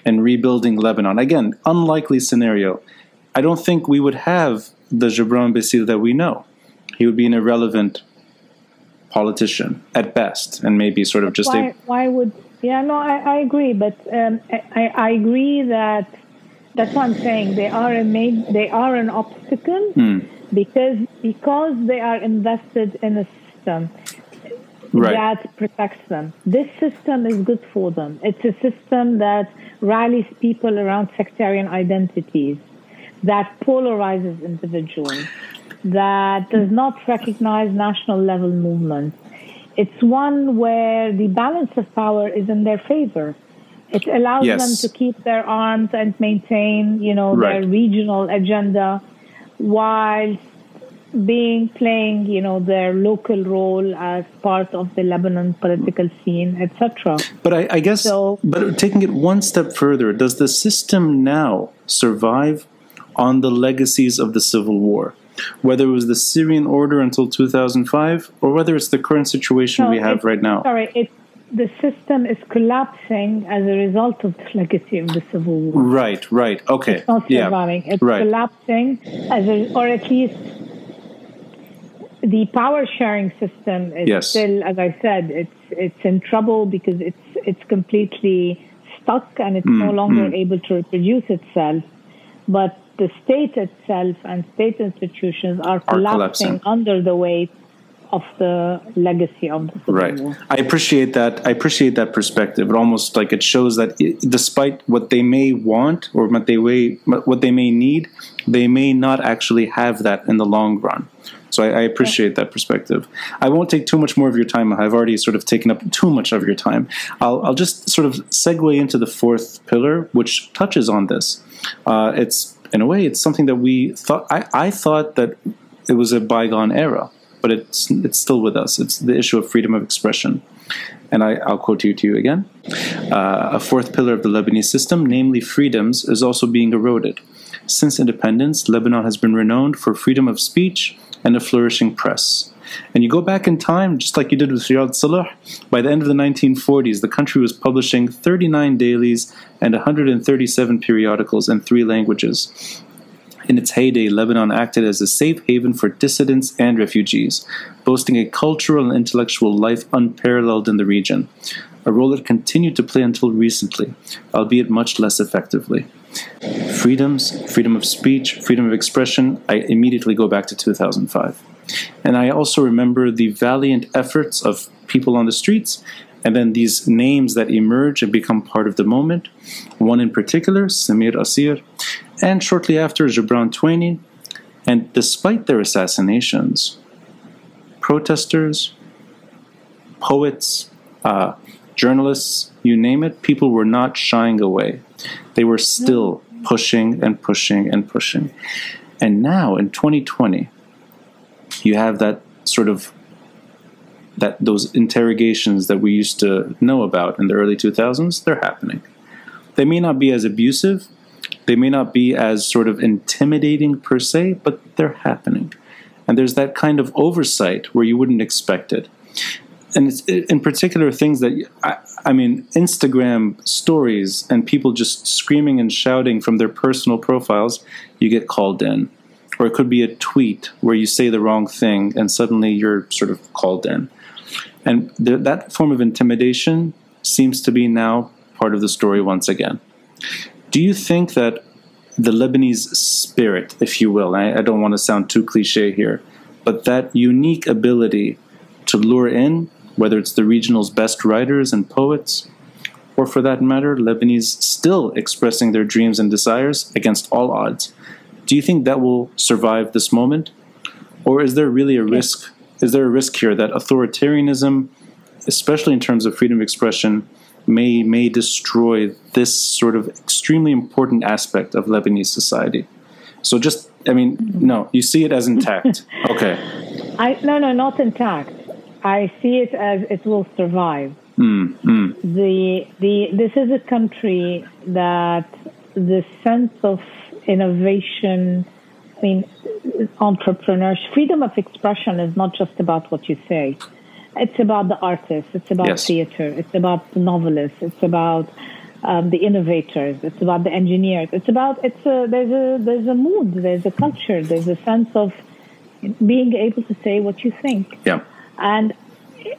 in rebuilding Lebanon, again, unlikely scenario. I don't think we would have the Gebran Bassil that we know. He would be an irrelevant politician at best, and maybe sort of just why, a why would? Yeah, no, I, I agree, but um, I, I agree that that's what I'm saying. They are a main, they are an obstacle Hmm. because because they are invested in a system right. that protects them. This system is good for them. It's a system that rallies people around sectarian identities, that polarizes individuals, that does not recognize national level movements. It's one where the balance of power is in their favor. It allows Yes. them to keep their arms and maintain, you know, Right. their regional agenda while being playing, you know, their local role as part of the Lebanon political scene, etc. But I, I guess, So- but taking it one step further, does the system now survive on the legacies of the civil war? Whether it was the Syrian order until 2005, or whether it's the current situation we have right now. Sorry, it, the system is collapsing as a result of the legacy of the civil war. Right, right, okay. It's not yeah. It's right. collapsing as a, or at least the power sharing system is Yes. still, as I said, it's it's in trouble because it's it's completely stuck and it's Mm, no longer able to reproduce itself. But the state itself and state institutions are collapsing collapsing. under the weight of the legacy of the Civil Right. War. I appreciate that. I appreciate that perspective. It almost like it shows that it, despite what they may want or what they may what they may need, they may not actually have that in the long run. So I, I appreciate that perspective. I won't take too much more of your time. I've already sort of taken up too much of your time. I'll, I'll just sort of segue into the fourth pillar, which touches on this. Uh, it's in a way, it's something that we thought. I, I thought that it was a bygone era, but it's it's still with us. It's the issue of freedom of expression. And I, I'll quote you to you again. Uh, a fourth pillar of the Lebanese system, namely freedoms, is also being eroded. Since independence, Lebanon has been renowned for freedom of speech and a flourishing press. And you go back in time, just like you did with Riad Solh, by the end of the 1940s, the country was publishing 39 dailies and 137 periodicals in three languages. In its heyday, Lebanon acted as a safe haven for dissidents and refugees, boasting a cultural and intellectual life unparalleled in the region, a role it continued to play until recently, albeit much less effectively. Freedoms, freedom of speech, freedom of expression, I immediately go back to 2005. And I also remember the valiant efforts of people on the streets and then these names that emerge and become part of the moment. One in particular, Samir Kassir, and shortly after, Gebran Tueni. And despite their assassinations, protesters, poets, uh, journalists, you name it, people were not shying away. They were still pushing and pushing and pushing. And now in 2020, you have that sort of that those interrogations that we used to know about in the early 2000s they're happening they may not be as abusive they may not be as sort of intimidating per se but they're happening. And there's that kind of oversight where you wouldn't expect it. And in particular things that I, I mean instagram stories and people just screaming and shouting from their personal profiles you get called in. Or it could be a tweet where you say the wrong thing and suddenly you're sort of called in. And th- that form of intimidation seems to be now part of the story once again. Do you think that the Lebanese spirit, if you will, I, I don't want to sound too cliche here, but that unique ability to lure in, whether it's the regional's best writers and poets, or for that matter, Lebanese still expressing their dreams and desires against all odds, do you think that will survive this moment? Or is there really a risk is there a risk here that authoritarianism, especially in terms of freedom of expression, may may destroy this sort of extremely important aspect of Lebanese society? So just I mean, no, you see it as intact. Okay. I no no not intact. I see it as it will survive. Mm, mm. The the this is a country that the sense of innovation I mean, entrepreneurship, freedom of expression is not just about what you say. It's about the artists. It's about Yes. theater. It's about the novelists. It's about um, the innovators. It's about the engineers. It's about it's a there's a there's a mood. There's a culture. There's a sense of being able to say what you think. Yeah. And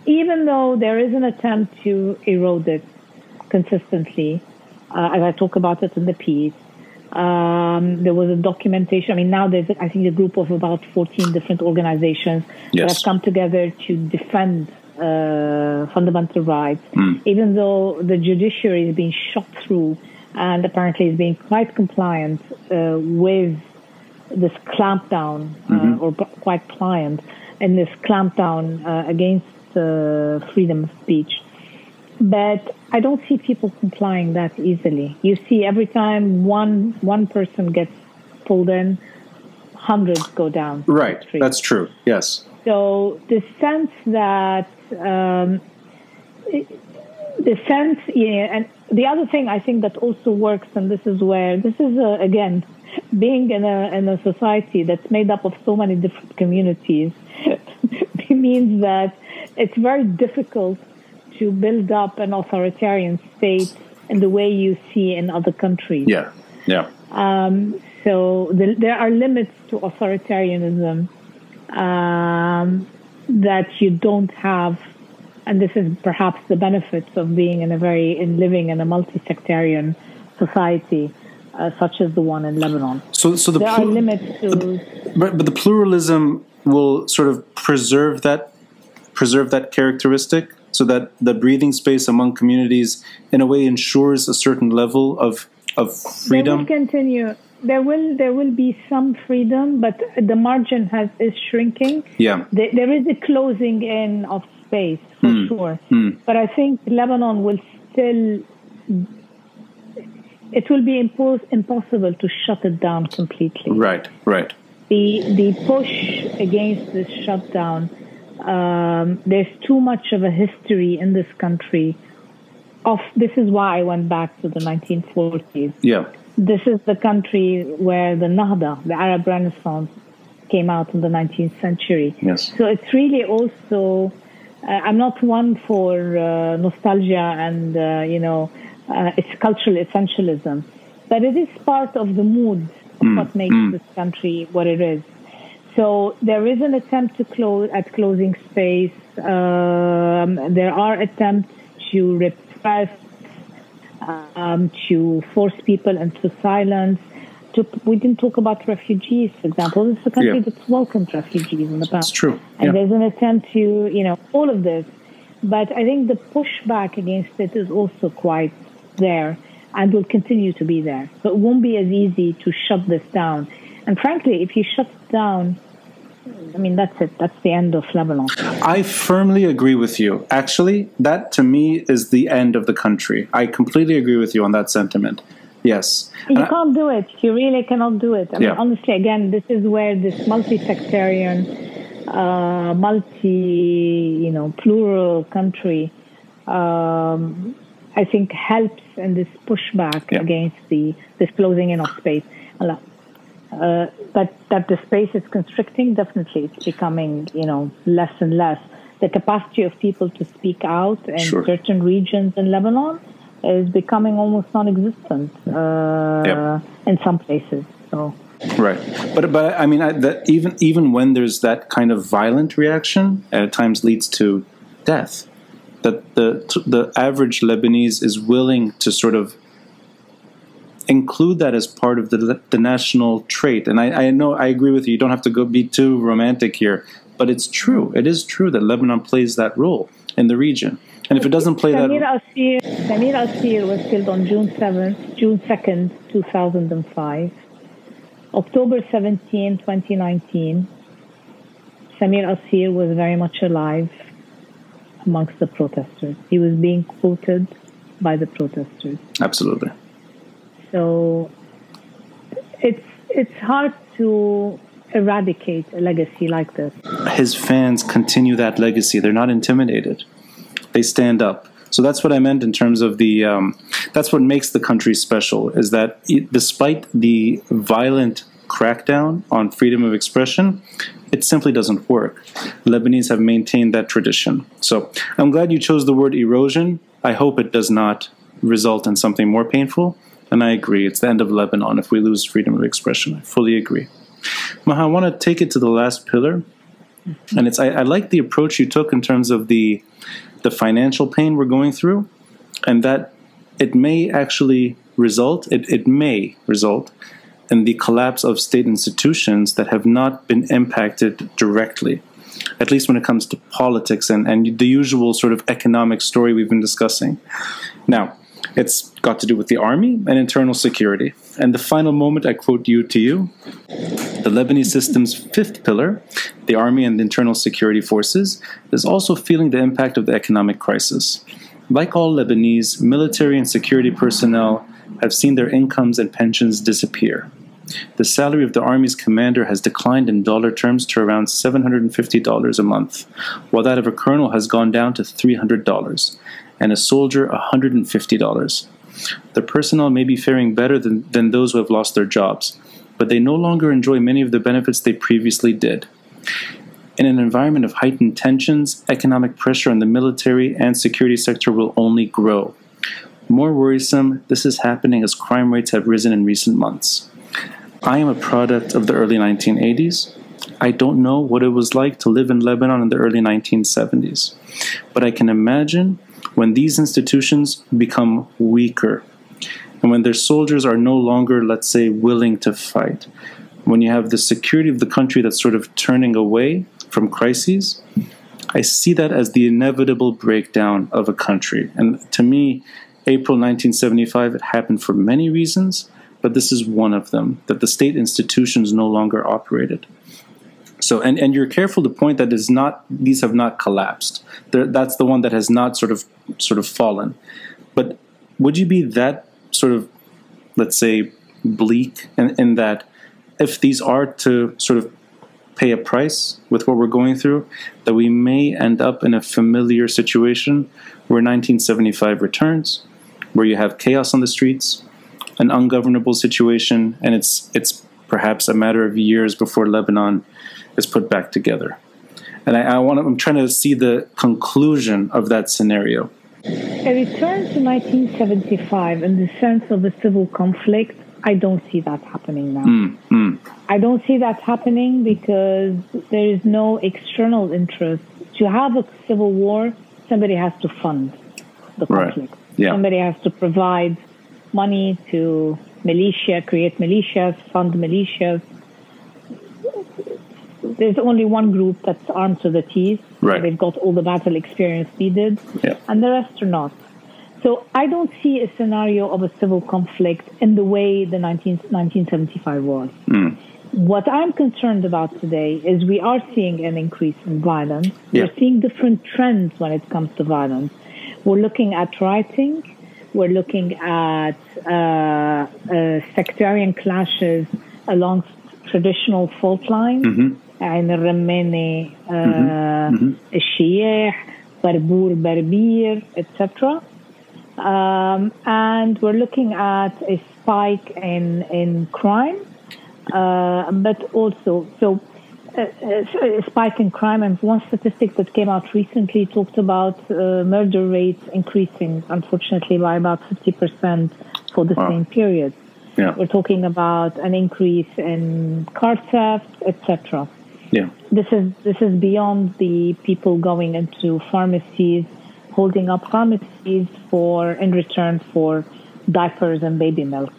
even though there is an attempt to erode it consistently, uh, as I talk about it in the piece, um, there was a documentation. I mean, now there's, I think, a group of about 14 different organizations that have come together to defend uh, fundamental rights, even though the judiciary is being shot through and apparently is being quite compliant uh, with this clampdown, uh, or b- quite pliant in this clampdown uh, against uh, freedom of speech. But I don't see people complying that easily. You see, every time one one person gets pulled in, hundreds go down. Right. That's true. Yes. So the sense that um, the sense, yeah, and the other thing I think that also works, and this is where this is uh, again being in a in a society that's made up of so many different communities means that it's very difficult to build up an authoritarian state in the way you see in other countries. Yeah. Yeah. Um, so the, there are limits to authoritarianism um, that you don't have, and this is perhaps the benefits of being in a very in living in a multi-sectarian society uh, such as the one in Lebanon. So so the There are limits to But, but the pluralism will sort of preserve that preserve that characteristic so that the breathing space among communities, in a way, ensures a certain level of of freedom? Continue. There will there will be some freedom, but the margin has is shrinking. Yeah, there, there is a closing in of space for mm. sure. Mm. But I think Lebanon will still. It will be impos- impossible to shut it down completely. Right, right. The the push against this shutdown. Um, there's too much of a history in this country of this is why I went back to the 1940s. Yeah. This is the country where the Nahda, the Arab Renaissance, came out in the 19th century. Yes. So it's really also, uh, I'm not one for uh, nostalgia and, uh, you know, uh, it's cultural essentialism, but it is part of the mood of mm. what makes mm. this country what it is. So there is an attempt to close at closing space. Um, there are attempts to rip press, um, to force people into silence. To, we didn't talk about refugees, for example. This is a country yeah. that's welcomed refugees in the past. It's true. And yeah. there's an attempt to, you know, all of this. But I think the pushback against it is also quite there and will continue to be there. So it won't be as easy to shut this down. And frankly, if you shut down, I mean, that's it. That's the end of Lebanon. I firmly agree with you. Actually, that to me is the end of the country. I completely agree with you on that sentiment. Yes. You and can't I, do it. You really cannot do it. I mean, honestly, again, this is where this multi-sectarian, uh, multi, you know, plural country, um, I think helps in this pushback yeah. against the this closing in of space. Uh, but that the space is constricting, definitely it's becoming, you know, less and less. The capacity of people to speak out in sure. certain regions in Lebanon is becoming almost non-existent uh, yep. in some places. So. Right, but but I mean, I, that even even when there's that kind of violent reaction, at times leads to death. That the the average Lebanese is willing to sort of include that as part of the, the national trait. And I, I know I agree with you. You don't have to go be too romantic here, but it's true. It is true that Lebanon plays that role in the region. And if it doesn't play Samir that, Kassir, Samir Kassir was killed on June seventh, June second, two thousand and five. October 17, 2019, Samir Kassir was very much alive amongst the protesters. He was being quoted by the protesters. Absolutely. So it's it's hard to eradicate a legacy like this. His fans continue that legacy. They're not intimidated. They stand up. So that's what I meant in terms of the. Um, that's what makes the country special. Is that it, despite the violent crackdown on freedom of expression, it simply doesn't work. Lebanese have maintained that tradition. So I'm glad you chose the word erosion. I hope it does not result in something more painful. And I agree, it's the end of Lebanon if we lose freedom of expression. I fully agree. Maha, I want to take it to the last pillar. And it's I, I like the approach you took in terms of the the financial pain we're going through, and that it may actually result, it, it may result in the collapse of state institutions that have not been impacted directly, at least when it comes to politics and, and the usual sort of economic story we've been discussing. Now, it's got to do with the army and internal security. And the final moment I quote you to you the Lebanese system's fifth pillar, the army and the internal security forces, is also feeling the impact of the economic crisis. Like all Lebanese, military and security personnel have seen their incomes and pensions disappear. The salary of the Army's commander has declined in dollar terms to around $750 a month, while that of a colonel has gone down to $300 and a soldier $150. The personnel may be faring better than, than those who have lost their jobs, but they no longer enjoy many of the benefits they previously did. In an environment of heightened tensions, economic pressure on the military and security sector will only grow. More worrisome, this is happening as crime rates have risen in recent months. I am a product of the early 1980s. I don't know what it was like to live in Lebanon in the early 1970s, but I can imagine when these institutions become weaker, and when their soldiers are no longer, let's say, willing to fight, when you have the security of the country that's sort of turning away from crises, I see that as the inevitable breakdown of a country. And to me, April 1975, it happened for many reasons, but this is one of them that the state institutions no longer operated. So, and, and you're careful to point that is not these have not collapsed. They're, that's the one that has not sort of sort of fallen. But would you be that sort of, let's say, bleak in, in that if these are to sort of pay a price with what we're going through, that we may end up in a familiar situation where 1975 returns, where you have chaos on the streets, an ungovernable situation, and it's it's perhaps a matter of years before Lebanon is put back together. And I, I want to, I'm trying to see the conclusion of that scenario. A return to 1975 in the sense of a civil conflict, I don't see that happening now. Mm, mm. I don't see that happening because there is no external interest. To have a civil war, somebody has to fund the conflict. Right. Yeah. Somebody has to provide money to militia, create militias, fund militias. There's only one group that's armed to the teeth. Right. They've got all the battle experience needed, Yeah. and the rest are not. So I don't see a scenario of a civil conflict in the way the 19, 1975 was. Mm. What I'm concerned about today is we are seeing an increase in violence. Yeah. We're seeing different trends when it comes to violence. We're looking at rioting. We're looking at uh, uh, sectarian clashes along traditional fault lines. Mhm. يعني الرمانة uh, mhm. الشياح بربور بربير etc. Um, and we're looking at a spike in in crime, uh, but also so uh, uh, a spike in crime. And one statistic that came out recently talked about uh, murder rates increasing, unfortunately, by about fifty percent for the Wow. same period. Yeah. We're talking about an increase in car theft, etc Yeah. this is this is beyond the people going into pharmacies, holding up pharmacies for in return for diapers and baby milk.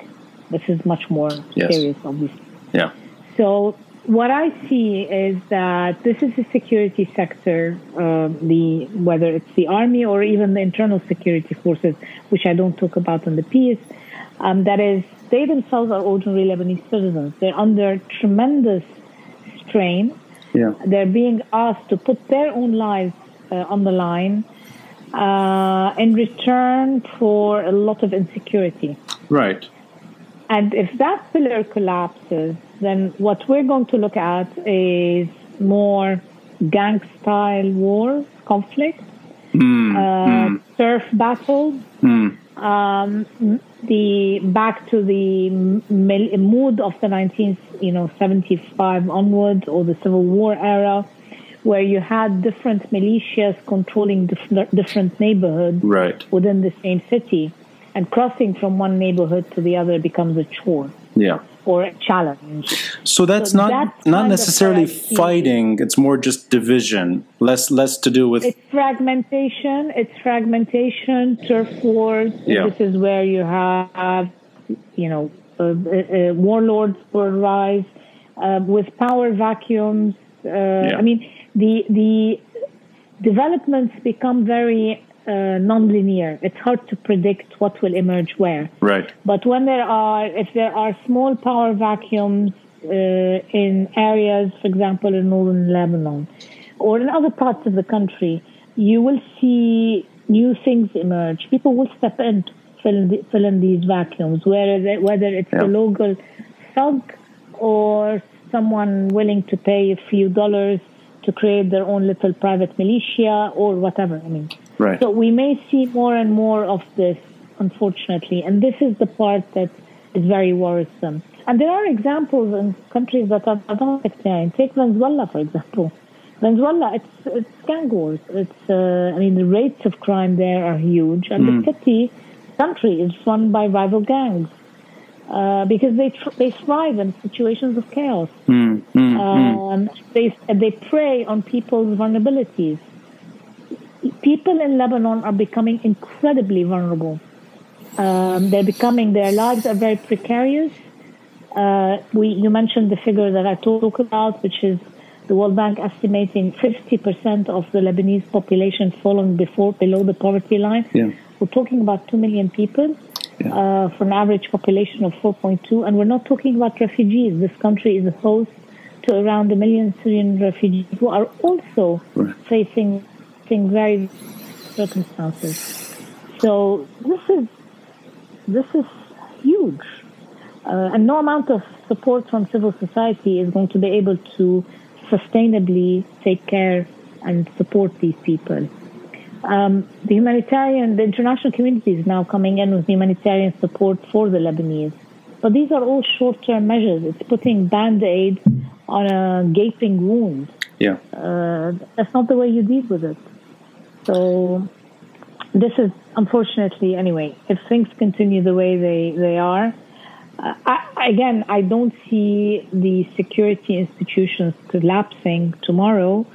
This is much more Yes. serious, obviously. Yeah. So what I see is that this is the security sector, uh, the whether it's the army or even the internal security forces, which I don't talk about in the piece. Um, that is, they themselves are ordinary Lebanese citizens. They're under tremendous strain. Yeah. They're being asked to put their own lives uh, on the line uh, in return for a lot of insecurity. Right. And if that pillar collapses, then what we're going to look at is more gang style wars, conflict, Mm, uh, mm, turf battles, mm. Um, the back to the mood of the 19th, you know, 75 onwards or the Civil War era, where you had different militias controlling dif- different neighborhoods Right. within the same city, and crossing from one neighborhood to the other becomes a chore Yeah. or a challenge. So that's So not that's not necessarily what I see. fighting. It's more just division. Less less to do with It's fragmentation. It's fragmentation, turf wars. Yeah. This is where you have, you know, uh, uh, uh, warlords will rise uh, with power vacuums. Uh, I mean, the the developments become very uh, non-linear. It's hard to predict what will emerge where. right. But when there are, if there are small power vacuums uh, in areas, for example, in northern Lebanon or in other parts of the country, you will see new things emerge. People will step in to fill in, the, fill in these vacuums, whether, whether it's Yeah. the local thug or someone willing to pay a few dollars to create their own little private militia or whatever. I mean, Right. so we may see more and more of this, unfortunately, and this is the part that is very worrisome. And there are examples in countries that are not sectarian. Take Venezuela, for example. Venezuela, it's it's gang wars. It's uh, I mean the rates of crime there are huge, and the city country is run by rival gangs uh, because they tr- they thrive in situations of chaos. Mm, mm, mm. Um, they they prey on people's vulnerabilities. People in Lebanon are becoming incredibly vulnerable. Um, they're becoming their lives are very precarious. Uh, we you mentioned the figure that I talk about, which is the World Bank estimating 50% of the Lebanese population falling before below the poverty line. Yeah. We're talking about 2 million people Yeah. uh, for an average population of 4.2. And we're not talking about refugees. This country is a host to around a million Syrian refugees who are also Right. facing, facing very circumstances. So this is this is huge, uh, and no amount of support from civil society is going to be able to sustainably take care and support these people. Um, the humanitarian, the international community is now coming in with humanitarian support for the Lebanese. But these are all short term measures. It's putting band aid on a gaping wound. Yeah. Uh, that's not the way you deal with it. So, this is unfortunately, anyway, if things continue the way they, they are, uh, I, again, I don't see the security institutions collapsing tomorrow.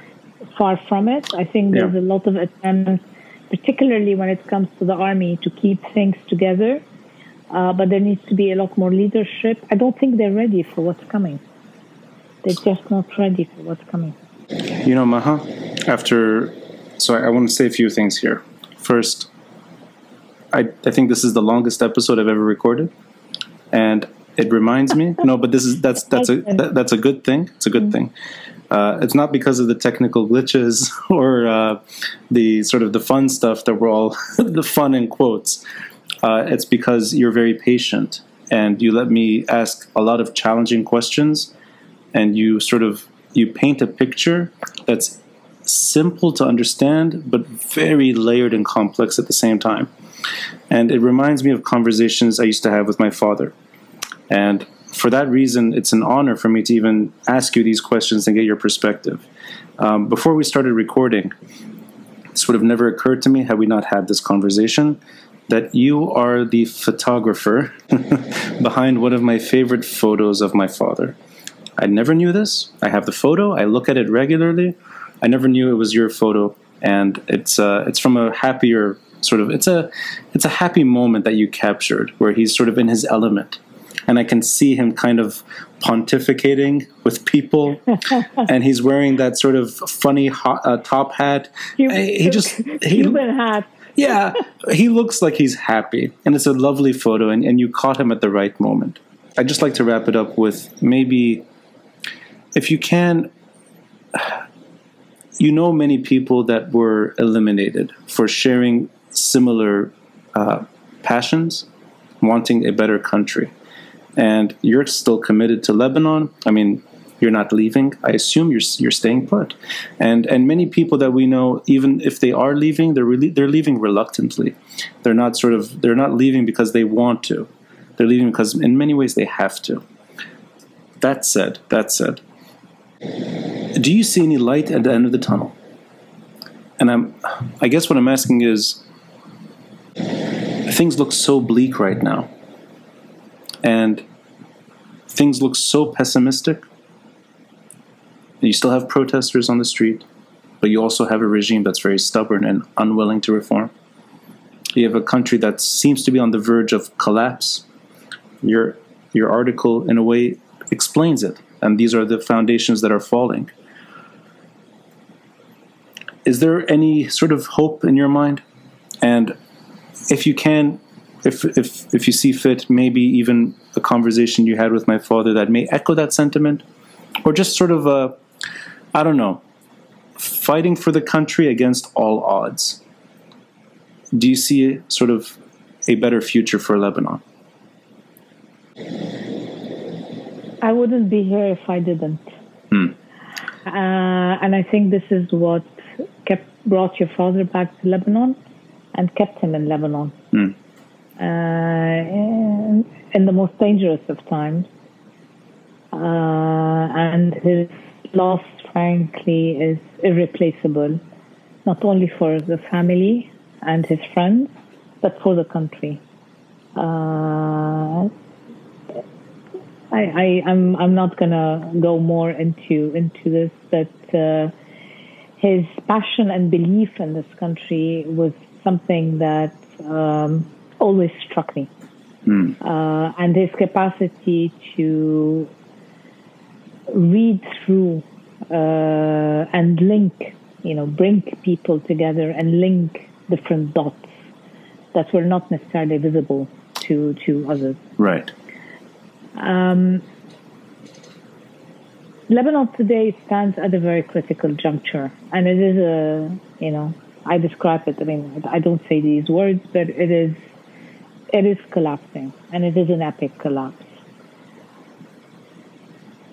Far from it. I think there's Yeah. a lot of attempts, particularly when it comes to the army, to keep things together. Uh, but there needs to be a lot more leadership. I don't think they're ready for what's coming. They're just not ready for what's coming. You know, Maha, after. So I, I want to say a few things here. First, I, I think this is the longest episode I've ever recorded. And it reminds me. no, but this is that's that's a that, that's a good thing. It's a good thing. Uh, it's not because of the technical glitches or uh, the sort of the fun stuff that we're all the fun in quotes. Uh, it's because you're very patient and you let me ask a lot of challenging questions, and you sort of you paint a picture that's simple to understand but very layered and complex at the same time. And it reminds me of conversations I used to have with my father. And for that reason, it's an honor for me to even ask you these questions and get your perspective. Um, before we started recording, this would have never occurred to me had we not had this conversation that you are the photographer behind one of my favorite photos of my father. I never knew this. I have the photo. I look at it regularly. I never knew it was your photo, and it's uh, it's from a happier sort of it's a it's a happy moment that you captured where he's sort of in his element, and I can see him kind of pontificating with people, and he's wearing that sort of funny hot, uh, top hat. He, he just he, Cuban hat. yeah, he looks like he's happy, and it's a lovely photo, and, and you caught him at the right moment. I'd just like to wrap it up with maybe, if you can, you know many people that were eliminated for sharing similar uh, passions, wanting a better country, and you're still committed to Lebanon. I mean, you're not leaving. I assume you're you're staying put, and and many people that we know, even if they are leaving, they're really, they're leaving reluctantly. They're not sort of they're not leaving because they want to. They're leaving because in many ways they have to. That said, that said, do you see any light at the end of the tunnel? And I'm, I guess what I'm asking is, things look so bleak right now, and things look so pessimistic. You still have protesters on the street, but you also have a regime that's very stubborn and unwilling to reform. You have a country that seems to be on the verge of collapse. Your your article, in a way, explains it, and these are the foundations that are falling. Is there any sort of hope in your mind? And if you can, if if if you see fit, maybe even a conversation you had with my father that may echo that sentiment, or just sort of a, I don't know, fighting for the country against all odds. Do you see sort of a better future for Lebanon? I wouldn't be here if I didn't. Hmm. Uh, and I think this is what brought your father back to Lebanon and kept him in Lebanon. Hmm. Uh, in, the most dangerous of times. Uh, and his loss, frankly, is irreplaceable, not only for the family and his friends, but for the country. Uh, I, I I'm I'm not gonna go more into into this, but uh, his passion and belief in this country was something that um, always struck me, Hmm. uh, and his capacity to read through uh, and link, you know, bring people together and link different dots that were not necessarily visible to to others. Right. Um, Lebanon today stands at a very critical juncture, and it is a you know I describe it. I mean, I don't say these words, but it is it is collapsing, and it is an epic collapse.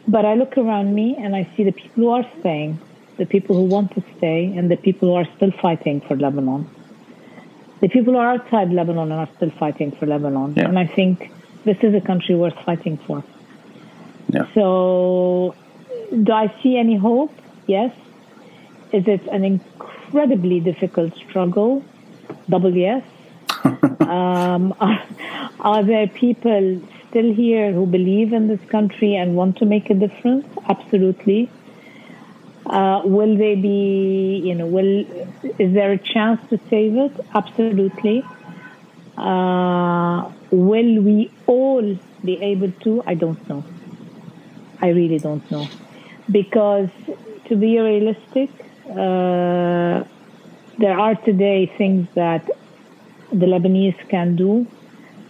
But I look around me and I see the people who are staying, the people who want to stay, and the people who are still fighting for Lebanon. The people who are outside Lebanon and are still fighting for Lebanon. Yeah. And I think this is a country worth fighting for. Yeah. So, do I see any hope? Yes. Is it an incredibly difficult struggle? Double yes. um, are, are there people still here who believe in this country and want to make a difference? Absolutely. Uh, will they be, you know, will, is there a chance to save it? Absolutely. Uh, will we all be able to? I don't know. I really don't know. Because to be realistic, uh, there are today things that the Lebanese can do,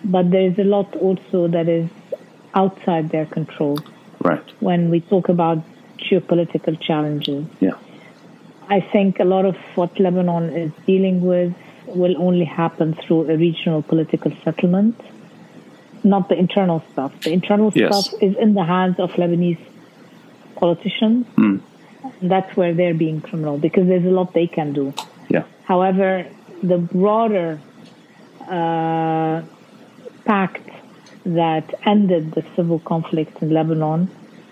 but there is a lot also that is outside their control. Right. When we talk about geopolitical challenges, Yeah. I think a lot of what Lebanon is dealing with will only happen through a regional political settlement, not the internal stuff. The internal Yes. stuff is in the hands of Lebanese politicians. Hmm. That's where they're being criminal because there's a lot they can do. Yeah. However, the broader uh, pact that ended the civil conflict in Lebanon,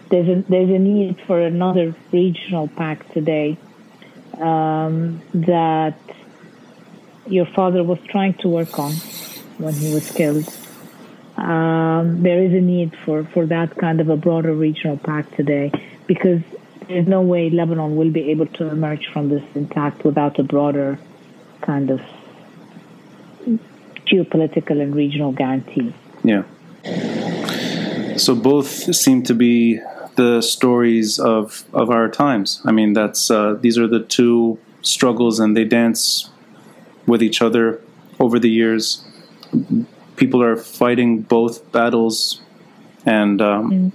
there's a, there's a need for another regional pact today um, that your father was trying to work on when he was killed. Um, there is a need for, for that kind of a broader regional pact today because there's no way Lebanon will be able to emerge from this intact without a broader kind of geopolitical and regional guarantee. Yeah. So both seem to be the stories of of our times. I mean, that's uh, these are the two struggles, and they dance with each other over the years. People are fighting both battles, and um,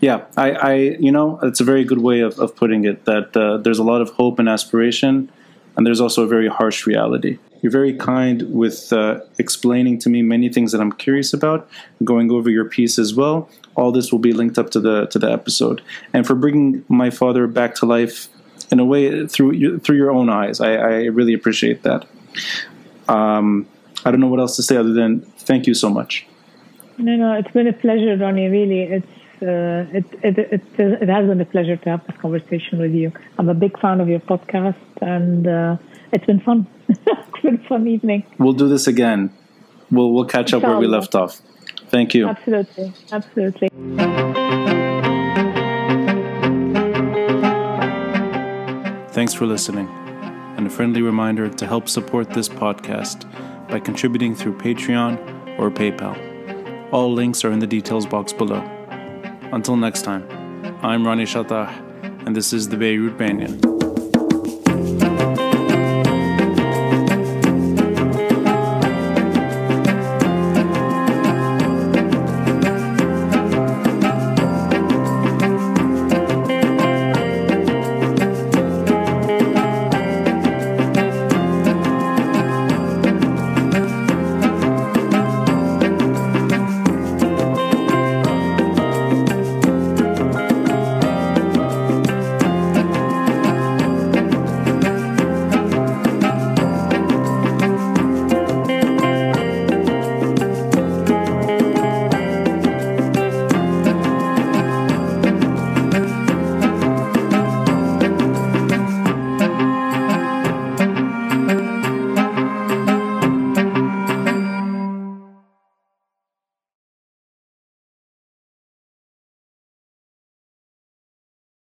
yeah, I, I, you know, it's a very good way of, of putting it. That uh, there's a lot of hope and aspiration, and there's also a very harsh reality. You're very kind with uh, explaining to me many things that I'm curious about, going over your piece as well. All this will be linked up to the to the episode, and for bringing my father back to life in a way through through your own eyes. I, I really appreciate that. Um, I don't know what else to say other than thank you so much. No, no, it's been a pleasure, Ronnie. Really, it's uh, it, it it it has been a pleasure to have this conversation with you. I'm a big fan of your podcast, and uh, it's been fun. it's been a fun evening. We'll do this again. We'll we'll catch up where we left off. Thank you. Absolutely, absolutely. Thanks for listening. And a friendly reminder to help support this podcast by contributing through Patreon or PayPal. All links are in the details box below. Until next time, I'm Ronnie Chatah, and this is the Beirut Banyan.